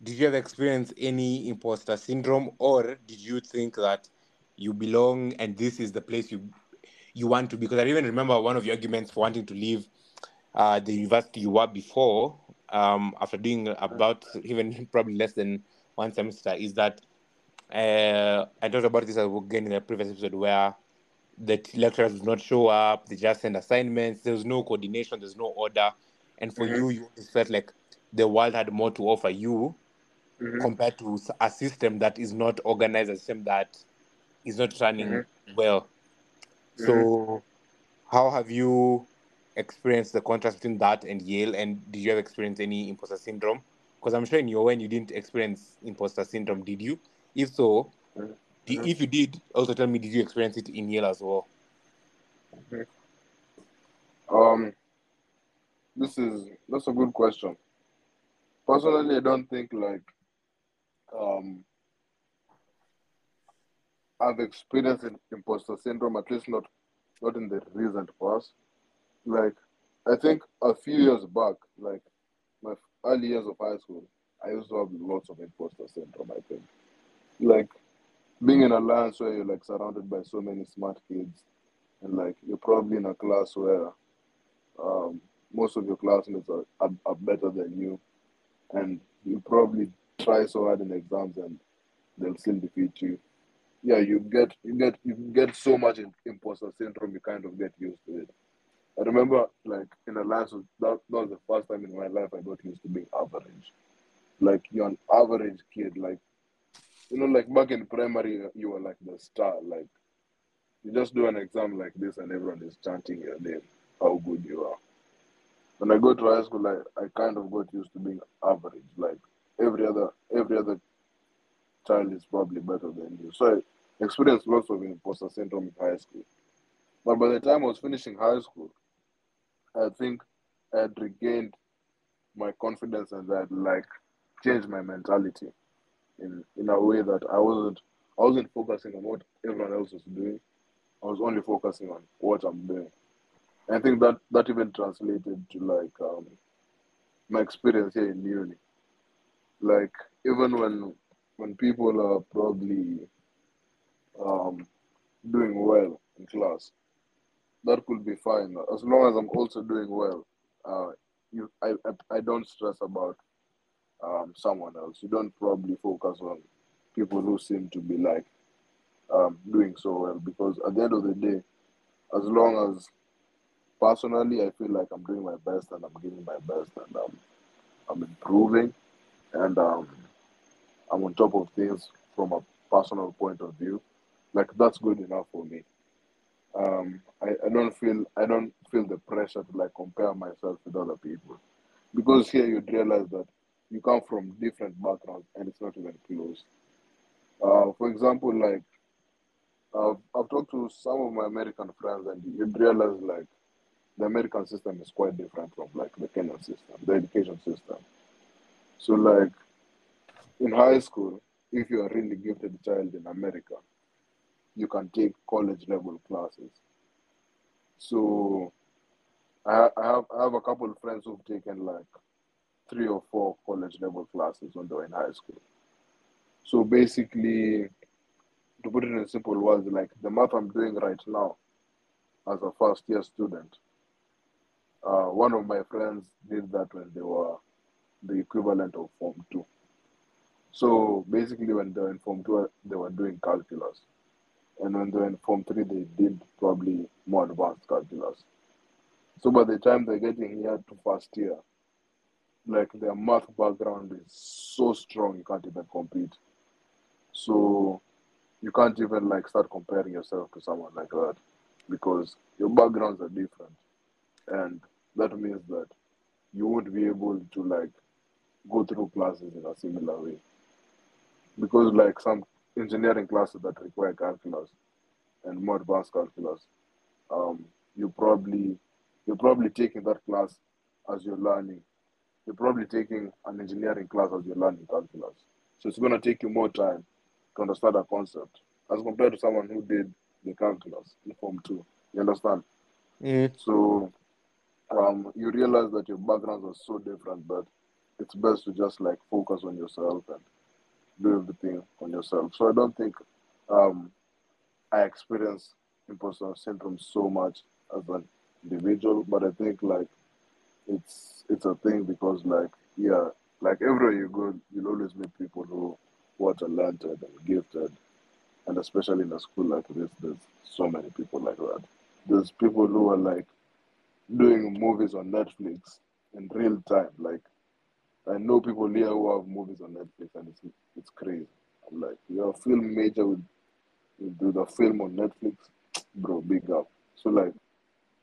did you ever experience any imposter syndrome, or did you think that you belong and this is the place you you want to be? Because I even remember one of your arguments for wanting to leave uh, the university you were before, um, after doing about even probably less than one semester, is that uh, I talked about this again in the previous episode where the lecturers would not show up, they just send assignments, there's no coordination, there's no order. And for
Mhm.
you, you felt like the world had more to offer you
Mhm.
compared to a system that is not organized, a system that is not running well. So, how have you experienced the contrast between that and Yale? And did you ever experience any imposter syndrome? Because I'm sure in your when you didn't experience imposter syndrome, did you? If so,
Mhm. Mhm.
if you did, also tell me, did you experience it in Yale as well?
Um, this is that's a good question. Personally, I don't think like um I've experienced imposter syndrome, at least not not in the recent past. Like I think a few years back, like my early years of high school, I used to have lots of imposter syndrome. I think, like being in a alliance where you're like surrounded by so many smart kids, and like you're probably in a class where um, most of your classmates are, are, are better than you, and you probably try so hard in exams and they'll still defeat you. Yeah, you get you get you get so much imposter syndrome, you kind of get used to it. I remember like in Alliance, that, that was the first time in my life I got used to being average. Like you're an average kid, like you know, like back in primary, you were like the star. Like you just do an exam like this, and everyone is chanting your name, how good you are. When I go to high school, I, I kind of got used to being average. Like every other every other child is probably better than you. So I experienced lots of imposter syndrome in high school. But by the time I was finishing high school, I think I had regained my confidence and I like changed my mentality in in a way that I wasn't I wasn't focusing on what everyone else was doing. I was only focusing on what I'm doing. And I think that that even translated to like um, my experience here in uni. Like even when when people are probably um, doing well in class, that could be fine as long as I'm also doing well. Uh, you, I, I, I don't stress about um, someone else. You don't probably focus on people who seem to be like um, doing so well because at the end of the day, as long as personally I feel like I'm doing my best and I'm giving my best and um, I'm improving and um, I'm on top of things from a personal point of view, like that's good enough for me. Um, I, I don't feel I don't feel the pressure to like compare myself with other people because here you'd realize that you come from different backgrounds and it's not even close. Uh, for example, like uh, I've talked to some of my American friends and you'd realize like the American system is quite different from like the Kenyan system, the education system. So like in high school, if you're a really gifted child in America, you can take college level classes. So I, I have I have a couple of friends who've taken like three or four college level classes when they were in high school. So basically, to put it in simple words, like the math I'm doing right now as a first year student, uh, one of my friends did that when they were the equivalent of Form 2. So basically, when they were in Form 2, they were doing calculus. And when they were in Form 3, they did probably more advanced calculus. So by the time they're getting here to first year, like their math background is so strong, you can't even compete. So you can't even like start comparing yourself to someone like that because your backgrounds are different. And that means that you won't be able to like go through classes in a similar way because like some engineering classes that require calculus and more advanced calculus um, you probably you're probably taking that class as you're learning you're probably taking an engineering class as you're learning calculus so it's going to take you more time to understand a concept as compared to someone who did the calculus in form 2 you understand
Mm.
so um, you realize that your backgrounds are so different that it's best to just like focus on yourself and do everything on yourself. So I don't think um, I experience imposter syndrome so much as an individual, but I think like it's it's a thing because like yeah, like everywhere you go, you'll always meet people who, who are talented and gifted, and especially in a school like this, there's so many people like that. There's people who are like doing movies on Netflix in real time. Like I know people here who have movies on Netflix, and it's it's crazy. I'm like, you're a film major with do the film on Netflix, bro, big up. So like,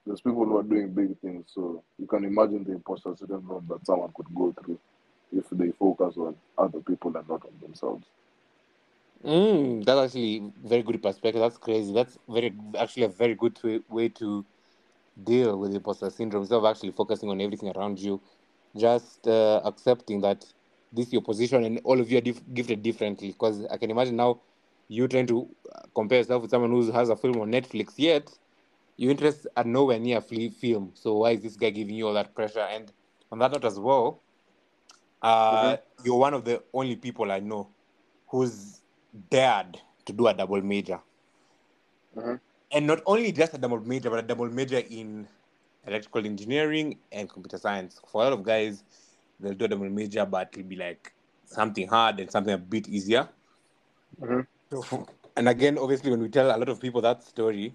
there's people who are doing big things. So you can imagine the imposter syndrome that someone could go through if they focus on other people and not on themselves.
Mm, that's actually very good perspective. That's crazy. That's very actually a very good way, way to deal with imposter syndrome instead of actually focusing on everything around you. Just uh, accepting that this is your position and all of you are dif- gifted differently. Because I can imagine now you trying to uh, compare yourself with someone who has a film on Netflix, yet your interests are nowhere near fli- film. So why is this guy giving you all that pressure? And on that note as well, uh, you're one of the only people I know who's dared to do a double major.
Mhm.
And not only just a double major, but a double major in electrical engineering and computer science. For a lot of guys, they'll do a double major, but it'll be like something hard and something a bit easier.
Mhm.
And again, obviously, when we tell a lot of people that story,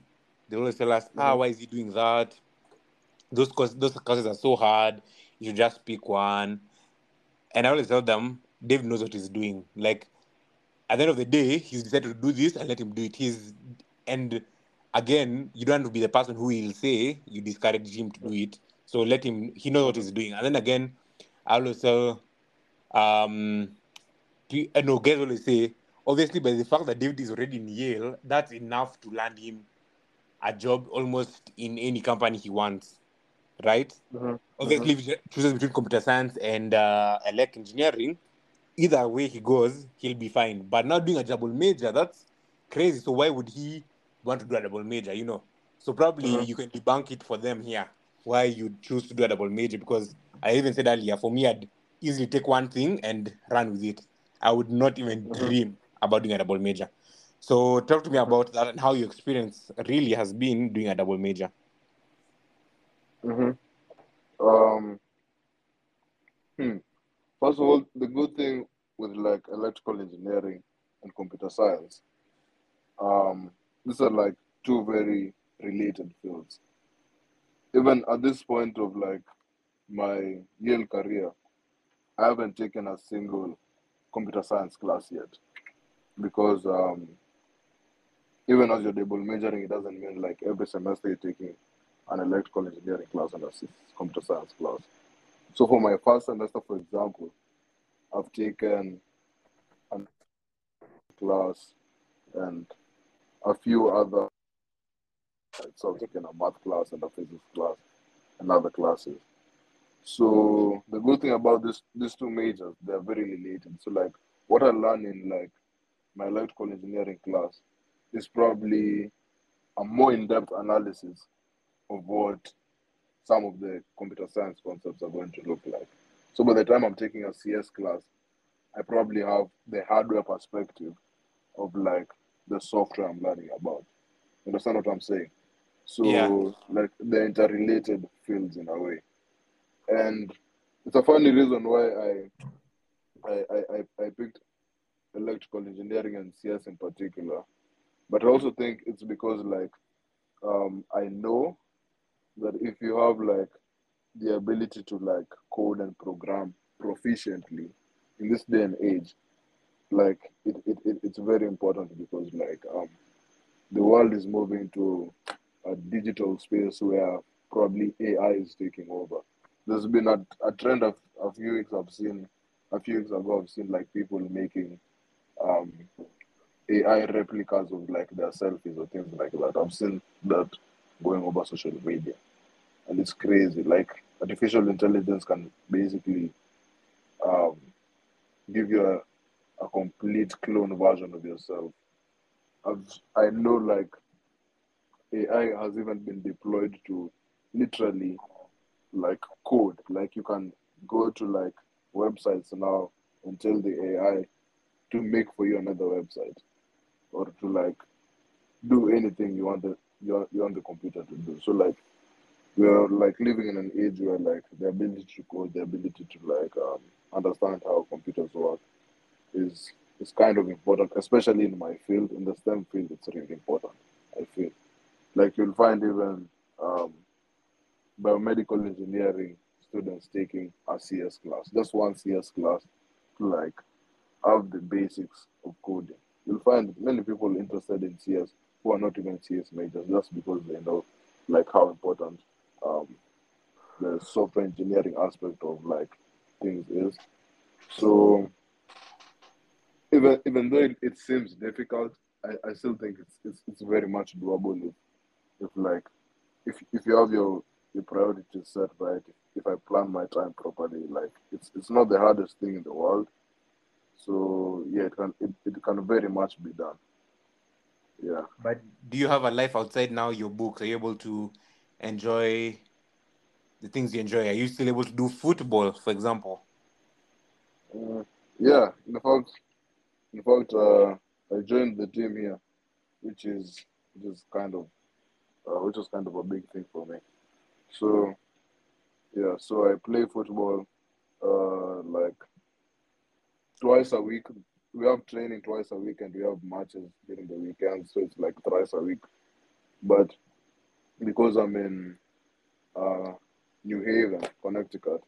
they always tell us, ah, why is he doing that? Those courses, those courses are so hard. You should just pick one. And I always tell them, Dave knows what he's doing. Like, at the end of the day, he's decided to do this and let him do it. He's and again, you don't have to be the person who will say you discourage him to do it. So let him. He knows what he's doing. And then again, I always tell, um, pe- uh, no, guys always say, obviously, by the fact that David is already in Yale, that's enough to land him a job almost in any company he wants, right?
Mhm.
Obviously, if he chooses between computer science and uh, elect engineering, either way he goes, he'll be fine. But now doing a double major, that's crazy. So why would he want to do a double major? You know. So probably
Mhm.
you can debunk it for them here. Why you choose to do a double major? Because I even said earlier, for me, I'd easily take one thing and run with it. I would not even
Mhm.
dream about doing a double major. So talk to me about that and how your experience really has been doing a double major.
Mm-hmm. Um, hmm. First of all, the good thing with like electrical engineering and computer science, um, these are like two very related fields. Even at this point of like my Yale career, I haven't taken a single computer science class yet because um, even as you're double majoring, it doesn't mean like every semester you're taking an electrical engineering class and a computer science class. So for my first semester, for example, I've taken a class and a few other. So I've taken a math class and a physics class and other classes. So the good thing about this these two majors, they're very related. So like what I learned in like my electrical engineering class is probably a more in-depth analysis of what some of the computer science concepts are going to look like. So by the time I'm taking a CS class, I probably have the hardware perspective of like the software I'm learning about. You understand what I'm saying? So
Yeah.
like they're interrelated fields in a way. And it's a funny reason why I I, I, I- I picked electrical engineering and CS in particular. But I also think it's because like um, I know that if you have like the ability to like code and program proficiently in this day and age, like it, it, it it's very important because like um the world is moving to a digital space where probably AI is taking over. There's been a, a trend of a few weeks I've seen a few weeks ago I've seen like people making um AI replicas of like their selfies or things like that. I've seen that going over social media. And it's crazy. Like artificial intelligence can basically um give you a, a complete clone version of yourself. I've I know like AI has even been deployed to literally like code. Like you can go to like websites now and tell the AI to make for you another website or to like do anything you want the you you want the computer to do. So like we're like living in an age where like the ability to code, the ability to like um, understand how computers work is is kind of important, especially in my field, in the STEM field. It's really important. I feel like you'll find even um, biomedical engineering students taking a CS class, just one CS class, to like have the basics of coding. You'll find many people interested in CS who are not even CS majors just because they know like how important um, the software engineering aspect of like things is. So even even though it, it seems difficult, I, I still think it's, it's it's very much doable if if like if if you have your your priorities set right, if, if I plan my time properly, like it's it's not the hardest thing in the world. So yeah, it can it, it can very much be done. Yeah.
But do you have a life outside now your books? Are you able to enjoy the things you enjoy? Are you still able to do football, for example?
Uh, yeah, in fact, in fact, uh, I joined the team here, which is which is kind of uh, which is kind of a big thing for me. So yeah, so I play football uh, like twice a week. We have training twice a week, and we have matches during the weekend, so it's like thrice a week. But because I'm in uh, New Haven, Connecticut,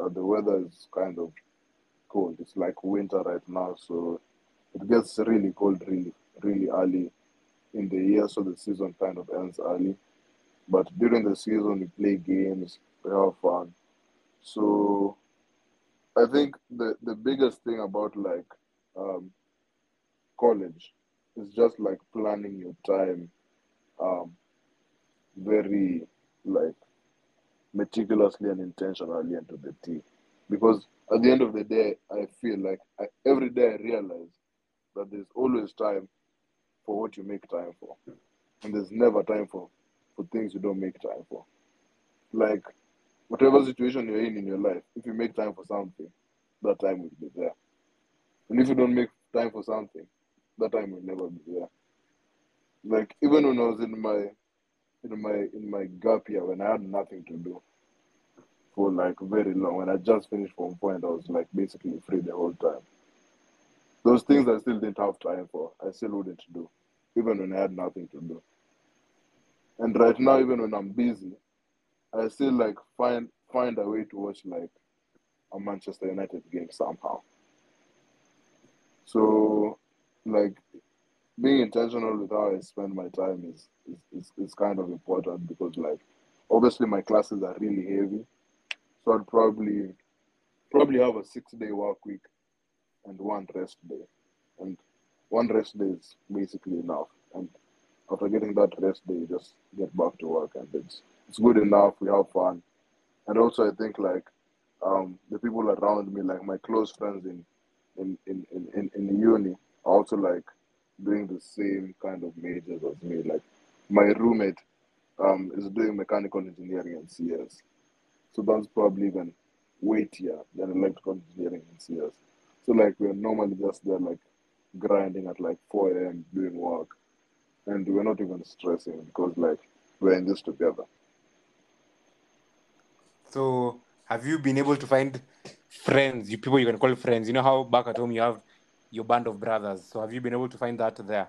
uh, the weather is kind of cold. It's like winter right now, so it gets really cold really, really early in the year, so the season kind of ends early. But during the season, we play games, we have fun. So I think the the biggest thing about like um, college is just like planning your time um, very like meticulously and intentionally into the T. Because at the end of the day, I feel like I, every day I realize that there's always time for what you make time for, and there's never time for for things you don't make time for. Like whatever situation you're in in your life, if you make time for something, that time will be there. And if you don't make time for something, that time will never be there. Like even when I was in my in my in my gap year when I had nothing to do for like very long, when I just finished from point, I was like basically free the whole time. Those things I still didn't have time for, I still wouldn't do, even when I had nothing to do. And right now, even when I'm busy, I still like find find a way to watch like a Manchester United game somehow. So, like, being intentional with how I spend my time is, is, is, is kind of important because, like, obviously my classes are really heavy. So I'd probably probably have a six day work week and one rest day. And one rest day is basically enough. And after getting that rest day, you just get back to work and it's it's good enough. We have fun. And also I think like um, the people around me, like my close friends in in, in, in, in, uni are also like doing the same kind of majors as me. Like my roommate um, is doing mechanical engineering and CS. So that's probably even weightier than electrical engineering and CS. So like we're normally just there like grinding at like 4 a.m. doing work. And we're not even stressing because like we're in this together.
So, have you been able to find friends, you people you can call friends? You know how back at home you have your band of brothers. So, have you been able to find that there?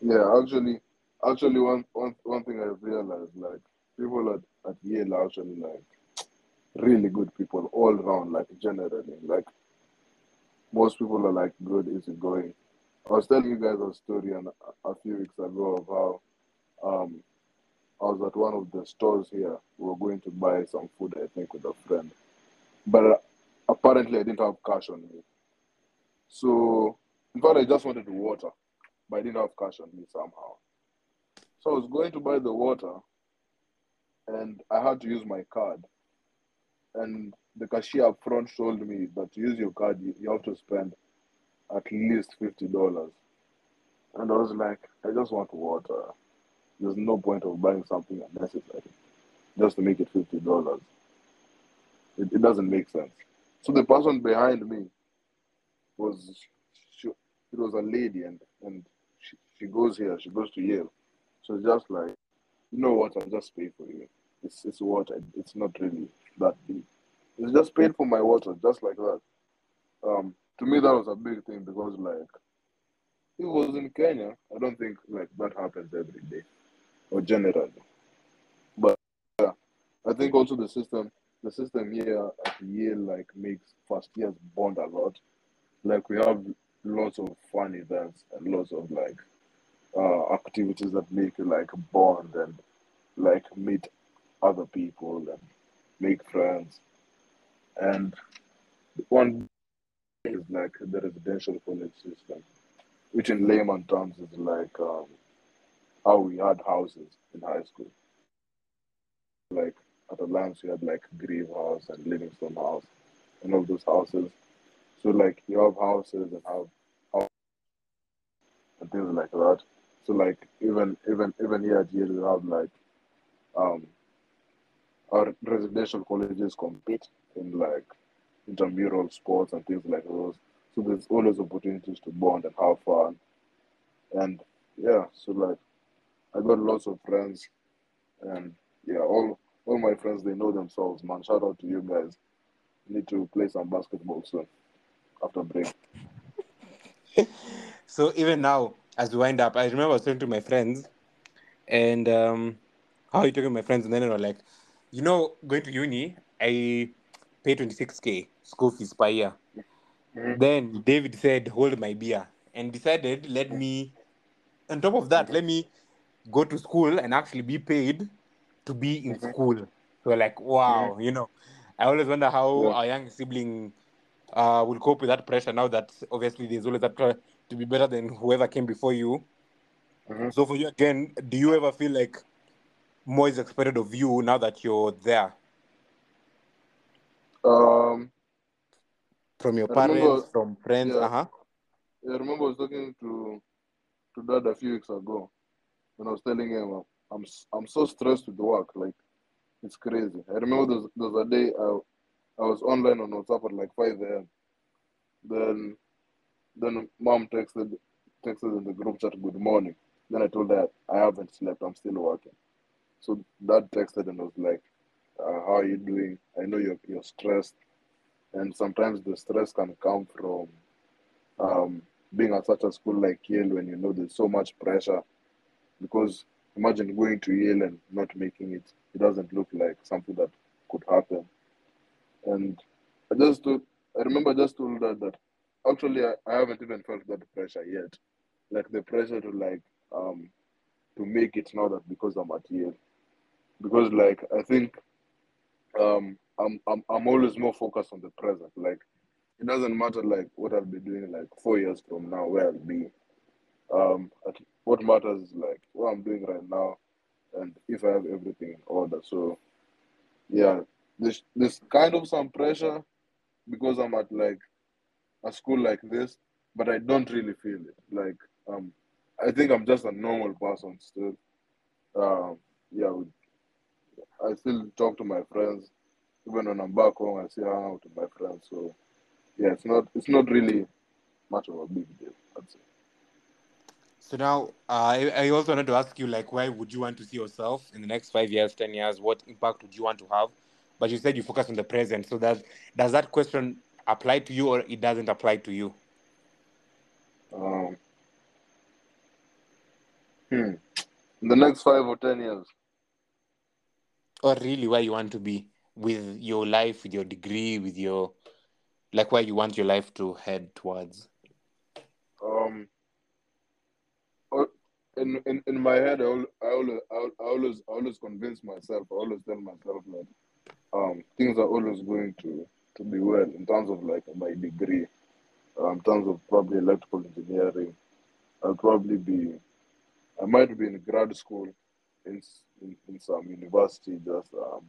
Yeah, actually, actually, one one one thing I've realized, like people at at Yale are actually like really good people all around, like generally, like most people are like good, easygoing. I was telling you guys a story and a, a few weeks ago of how um I was at one of the stores here. We were going to buy some food, I think, with a friend, but uh, apparently I didn't have cash on me. So, in fact, I just wanted water, but I didn't have cash on me somehow. So I was going to buy the water, and I had to use my card. And the cashier up front told me that to use your card, you, have to spend at least fifty dollars. And I was like, I just want water. There's no point of buying something unnecessary just to make it fifty dollars. It, it doesn't make sense. So the person behind me was she, it was a lady and and she, she goes here, she goes to Yale. So just like, you know what, I'll just pay for you. It's it's water. It's not really that deep. It's just paid for my water, just like that. Um, to me that was a big thing because like it was in Kenya. I don't think like that happens every day or generally. But yeah, I think also the system the system here at Yale like makes first years bond a lot. Like we have lots of fun events and lots of like uh, activities that make you like bond and like meet other people and make friends. And one is like the residential college system, which in layman terms is like um, how we had houses in high school. Like at Alliance, we had like Grieve House and Livingstone House and all those houses. So like you have houses and have house and things like that. So like even even even here at Yale, we have like um our residential colleges compete in like intramural sports and things like those. So there's always opportunities to bond and have fun. And yeah, so like I got lots of friends and yeah, all all my friends they know themselves, man. Shout out to you guys. Need to play some basketball soon after break.
So, even now, as we wind up, I remember I was talking to my friends and um, how are you talking to my friends? And then they were like, you know, going to uni, I pay 26k school fees per year.
Mhm.
Then David said, hold my beer and decided, let me, on top of that, let me go to school and actually be paid to be in
Mhm.
school. So we're like, wow, you know, I always wonder how
Yeah.
our young sibling uh, will cope with that pressure now that obviously there's always that try to be better than whoever came before you.
Mhm.
So for you again, do you ever feel like more is expected of you now that you're there
Um,
from your
I remember-
parents, from friends?
yeah.
Uh huh.
I remember I was talking to to dad a few weeks ago, and I was telling him I'm I'm so stressed with work, like it's crazy. I remember there's there's a day I I was online on WhatsApp at like 5 a.m. Then then mom texted texted in the group chat, "Good morning." Then I told her I haven't slept. I'm still working. So dad texted and was like, uh, "How are you doing? I know you're you're stressed, and sometimes the stress can come from um, being at such a school like Yale when you know there's so much pressure. Because imagine going to Yale and not making it. It doesn't look like something that could happen. And I just told, I remember I just told her that actually I, I haven't even felt that pressure yet. Like the pressure to like um to make it now that because I'm at Yale. Because like I think um I'm I'm I'm always more focused on the present. Like it doesn't matter like what I'll be doing like four years from now where I'll be. Um at, what matters is like what I'm doing right now and if I have everything in order. So yeah, there's there's kind of some pressure because I'm at like a school like this, but I don't really feel it. Like um I think I'm just a normal person still. Um yeah, I still talk to my friends. Even when I'm back home I still hang out with my friends. So yeah, it's not it's not really much of a big deal, I'd say.
So now, uh, I, I also wanted to ask you, like, where would you want to see yourself in the next five years, ten years? What impact would you want to have? But you said you focus on the present. So does does that question apply to you, or it doesn't apply to you?
Um hmm. In the next five or ten years.
Or really, where you want to be with your life, with your degree, with your like, where you want your life to head towards?
Um in, in, in my head, I, always, I always, I always convince myself. I always tell myself that um, things are always going to, to be well in terms of like my degree, um, in terms of probably electrical engineering. I'll probably be, I might be in grad school in in, in some university, just um,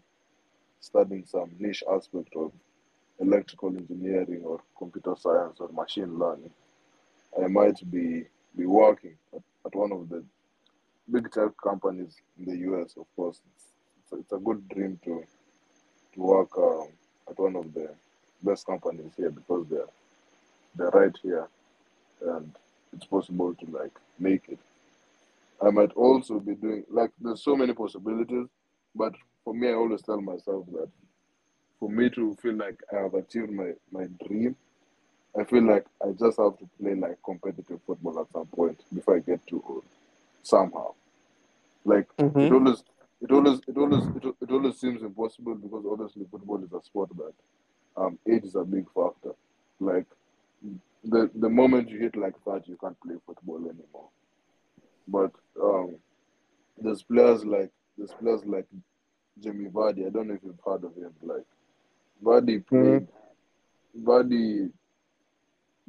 studying some niche aspect of electrical engineering or computer science or machine learning. I might be be working at, at one of the big tech companies in the US. Of course, it's, it's, a, it's a good dream to to work um, at one of the best companies here because they're they're right here, and it's possible to like make it. I might also be doing like there's so many possibilities, but for me, I always tell myself that for me to feel like I have achieved my my dream, I feel like I just have to play like competitive football at some point before I get too old. Somehow, like it always, it always, it always, it, it always seems impossible because obviously football is a sport that um, age is a big factor. Like the the moment you hit like that, you can't play football anymore. But um, there's players like there's players like Jimmy Vardy. I don't know if you've heard of him. Like Vardy played, Vardy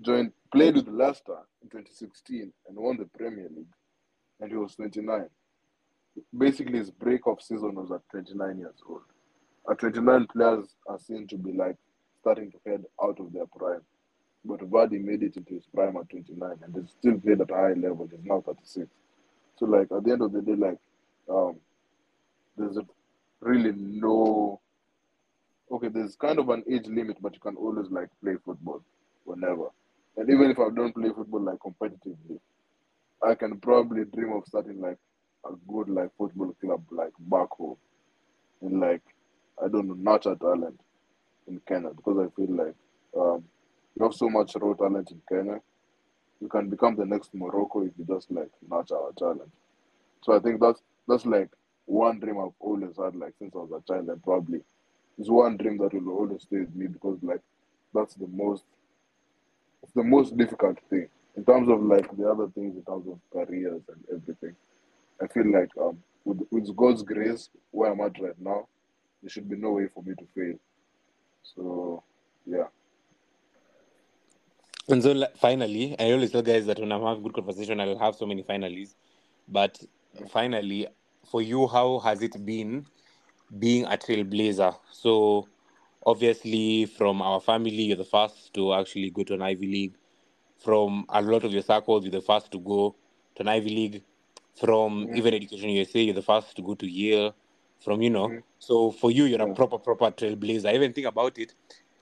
joined played with Leicester in 2016 and won the Premier League, and he was 29. Basically, his break-off season was at 29 years old. At 29, players are seen to be like starting to head out of their prime. But Vardy made it into his prime at 29 and he's still played at a high level. He's now 36. So, like, at the end of the day, like, um, there's a, really no. Okay, there's kind of an age limit, but you can always, like, play football whenever. And even if I don't play football, like, competitively, I can probably dream of starting, like, a good, like, football club, like, back home. And, like, I don't know, nurture talent in Kenya because I feel like um, you have so much raw talent in Kenya. You can become the next Morocco if you just like nurture our talent. So I think that's that's like one dream I've always had, like since I was a child, and probably it's one dream that will always stay with me because like that's the most the most difficult thing in terms of like the other things in terms of careers and everything. I feel like um with with God's grace, where I'm at right now, there should be no way for me to fail. So yeah.
And so, finally, I always tell guys that when I have good conversation, I'll have so many finalies. But finally, for you, how has it been being a trailblazer? So, obviously, from our family, you're the first to actually go to an Ivy League. From a lot of your circles, you're the first to go to an Ivy League. From even Education USA, you're the first to go to Yale. From, you know,
Mhm.
so for you, you're a proper, proper trailblazer. Even think about it.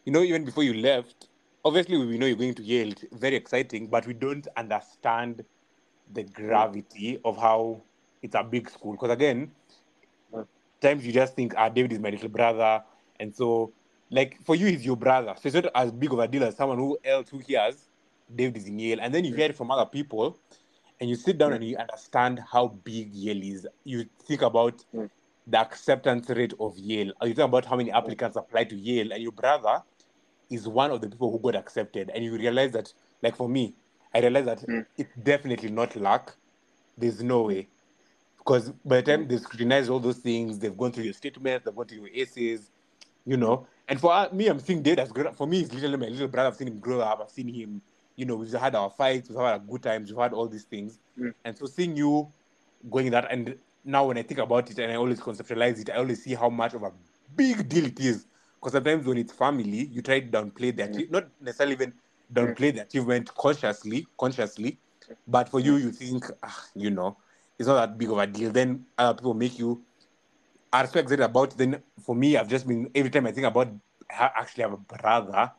You know, even before you left, obviously we know you're going to Yale, it's very exciting, but we don't understand the gravity of how it's a big school. Because again,
Mm.
times you just think, ah, David is my little brother, and so like for you, he's your brother, so it's not as big of a deal as someone who else who hears David is in Yale, and then you hear it from other people, and you sit down
Mm.
and you understand how big Yale is. You think about
Mm.
the acceptance rate of Yale. You think about how many applicants apply to Yale, and your brother is one of the people who got accepted, and you realize that, like for me, I realize that
Mm.
it's definitely not luck. There's no way. Because by the time they've scrutinized all those things, they've gone through your statements, they've gone through your essays, you know. And for uh, me, I'm seeing David as grown For me, he's literally my little brother. I've seen him grow up. I've seen him, you know, we've had our fights, we've had our good times, we've had all these things.
Mm.
And so seeing you going that, and now when I think about it and I always conceptualize it, I always see how much of a big deal it is. Because sometimes when it's family, you try to downplay that, achie- not necessarily even downplay the achievement consciously, consciously, but for you, you think, ah, you know, it's not that big of a deal. Then other people make you are so excited about. Then for me, I've just been every time I think about I actually have a brother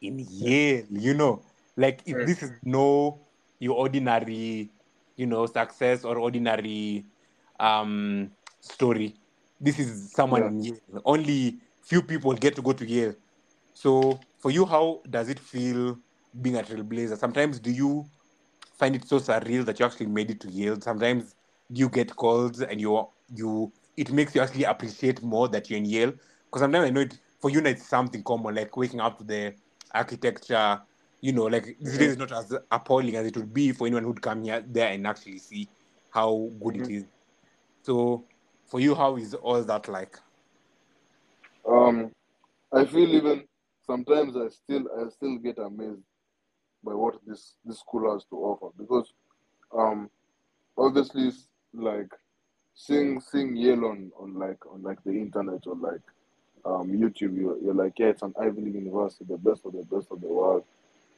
in Yale, you know, like if this is no your ordinary, you know, success or ordinary um story. This is someone
Yeah.
in Yale. Only few people get to go to Yale. So for you, how does it feel being a trailblazer? Sometimes do you find it so surreal that you actually made it to Yale? Sometimes you get calls and you you it makes you actually appreciate more that you're in Yale? Because sometimes I know it for you it's something common, like waking up to the architecture, you know, like this
Mhm.
day is not as appalling as it would be for anyone who'd come here there and actually see how good it
Mhm.
is. So for you, how is all that like?
Um, I feel even sometimes I still I still get amazed by what this this school has to offer because um obviously like seeing seeing Yale on, on like on like the internet or like um YouTube you're, you're like yeah it's an Ivy League university the best of the best of the world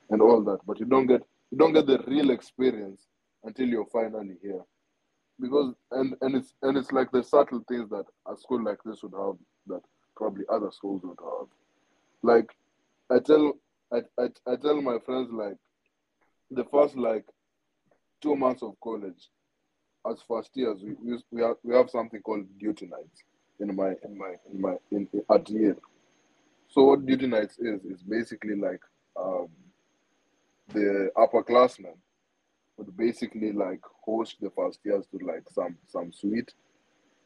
and all that but you don't get you don't get the real experience until you're finally here. Because and and it's and it's like the subtle things that a school like this would have that probably other schools would have. Like I tell I, I, I tell my friends like the first like two months of college as first years we we, we have we have something called duty nights in my in my in my in, in at Yale. So what duty nights is is basically like um the upperclassmen would basically like host the first years to like some some suite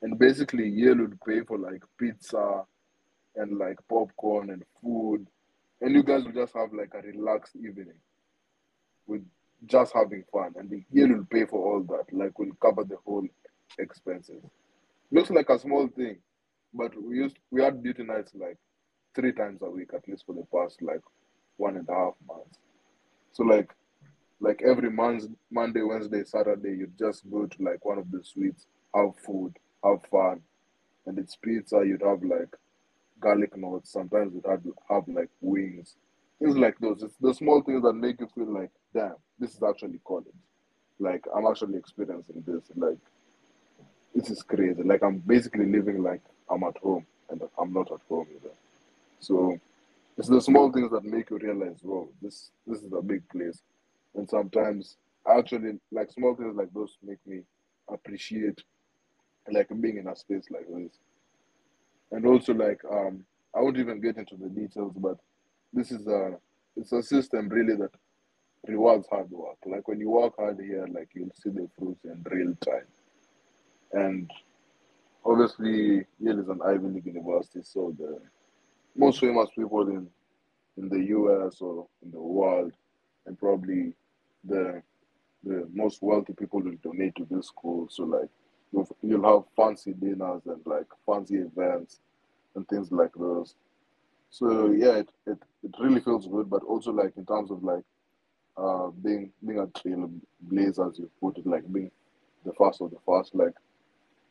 and basically Yale would pay for like pizza and like popcorn and food and you guys would just have like a relaxed evening with just having fun and the Yale will pay for all that like we'll cover the whole expenses. Looks like a small thing but we used we had duty nights like three times a week at least for the past like one and a half months. So like like every month monday wednesday saturday you just go to like one of the suites have food have fun. And it's pizza you'd have like garlic knots sometimes you'd have, have like wings. Things like those. It's the small things that make you feel like damn this is actually college like i'm actually experiencing this like this is crazy like i'm basically living like i'm at home and i'm not at home either so it's the small things that make you realize, whoa, this this is a big place. And sometimes actually like small things like those make me appreciate like being in a space like this. And also like um I won't even get into the details, but this is a it's a system really that rewards hard work. Like when you work hard here, like you'll see the fruits in real time. And obviously Yale is an Ivy League university, so the most famous people in in the US or in the world, and probably the the most wealthy people will donate to this school. So like you'll, you'll have fancy dinners and like fancy events and things like those. So yeah, it, it, it really feels good, but also like in terms of like uh being being a trailblazer as you put it, like being the first of the first, like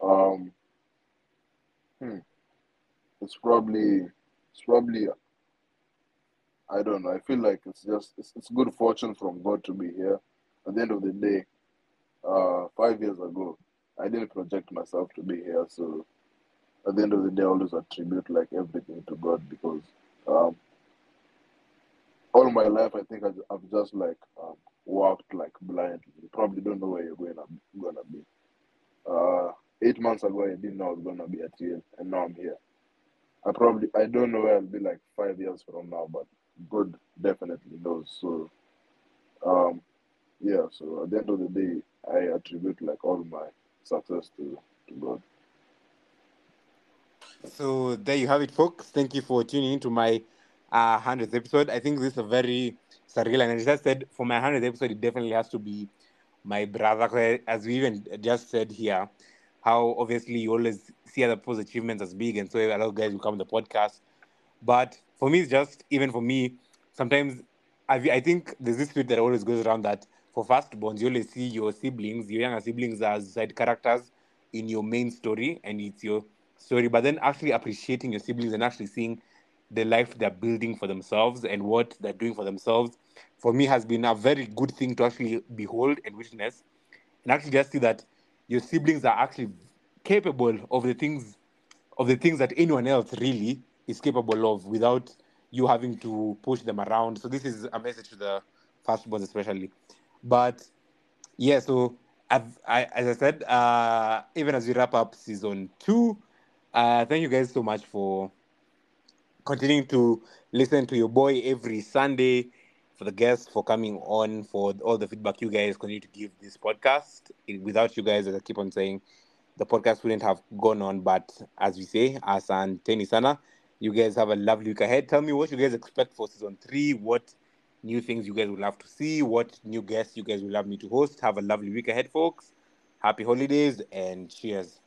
um hmm, it's probably it's probably I don't know. I feel like it's just it's, it's good fortune from God to be here. At the end of the day, uh, five years ago, I didn't project myself to be here. So at the end of the day, I always attribute like everything to God because um, all my life, I think I, I've just like um, walked like blindly. You probably don't know where you're going to, gonna be. Uh, eight months ago, I didn't know I was gonna be at Yale, and now I'm here. I probably I don't know where I'll be like five years from now, but God definitely knows. So, um, yeah. So at the end of the day, I attribute like all my success to to God.
So there you have it, folks. Thank you for tuning into my uh, 100th episode. I think this is a very surreal, and as I said, for my 100th episode, it definitely has to be my brother. As we even just said here, how obviously you always see other people's achievements as big, and so a lot of guys will come on the podcast. But for me, it's just even for me, sometimes I, I think there's this spirit that always goes around that for firstborns, you always see your siblings, your younger siblings, as side characters in your main story, and it's your story. But then actually appreciating your siblings and actually seeing the life they're building for themselves and what they're doing for themselves, for me, has been a very good thing to actually behold and witness, and actually just see that your siblings are actually capable of the things of the things that anyone else really is capable of without you having to push them around. So this is a message to the firstborns especially. But yeah, so I've, I, as I said, uh, even as we wrap up season two, uh, thank you guys so much for continuing to listen to your boy every Sunday, for the guests for coming on, for all the feedback you guys continue to give this podcast. Without you guys, as I keep on saying, the podcast wouldn't have gone on. But as we say, asanteni sana. You guys have a lovely week ahead. Tell me what you guys expect for season three. What new things you guys would love to see. What new guests you guys would love me to host. Have a lovely week ahead, folks. Happy holidays and cheers.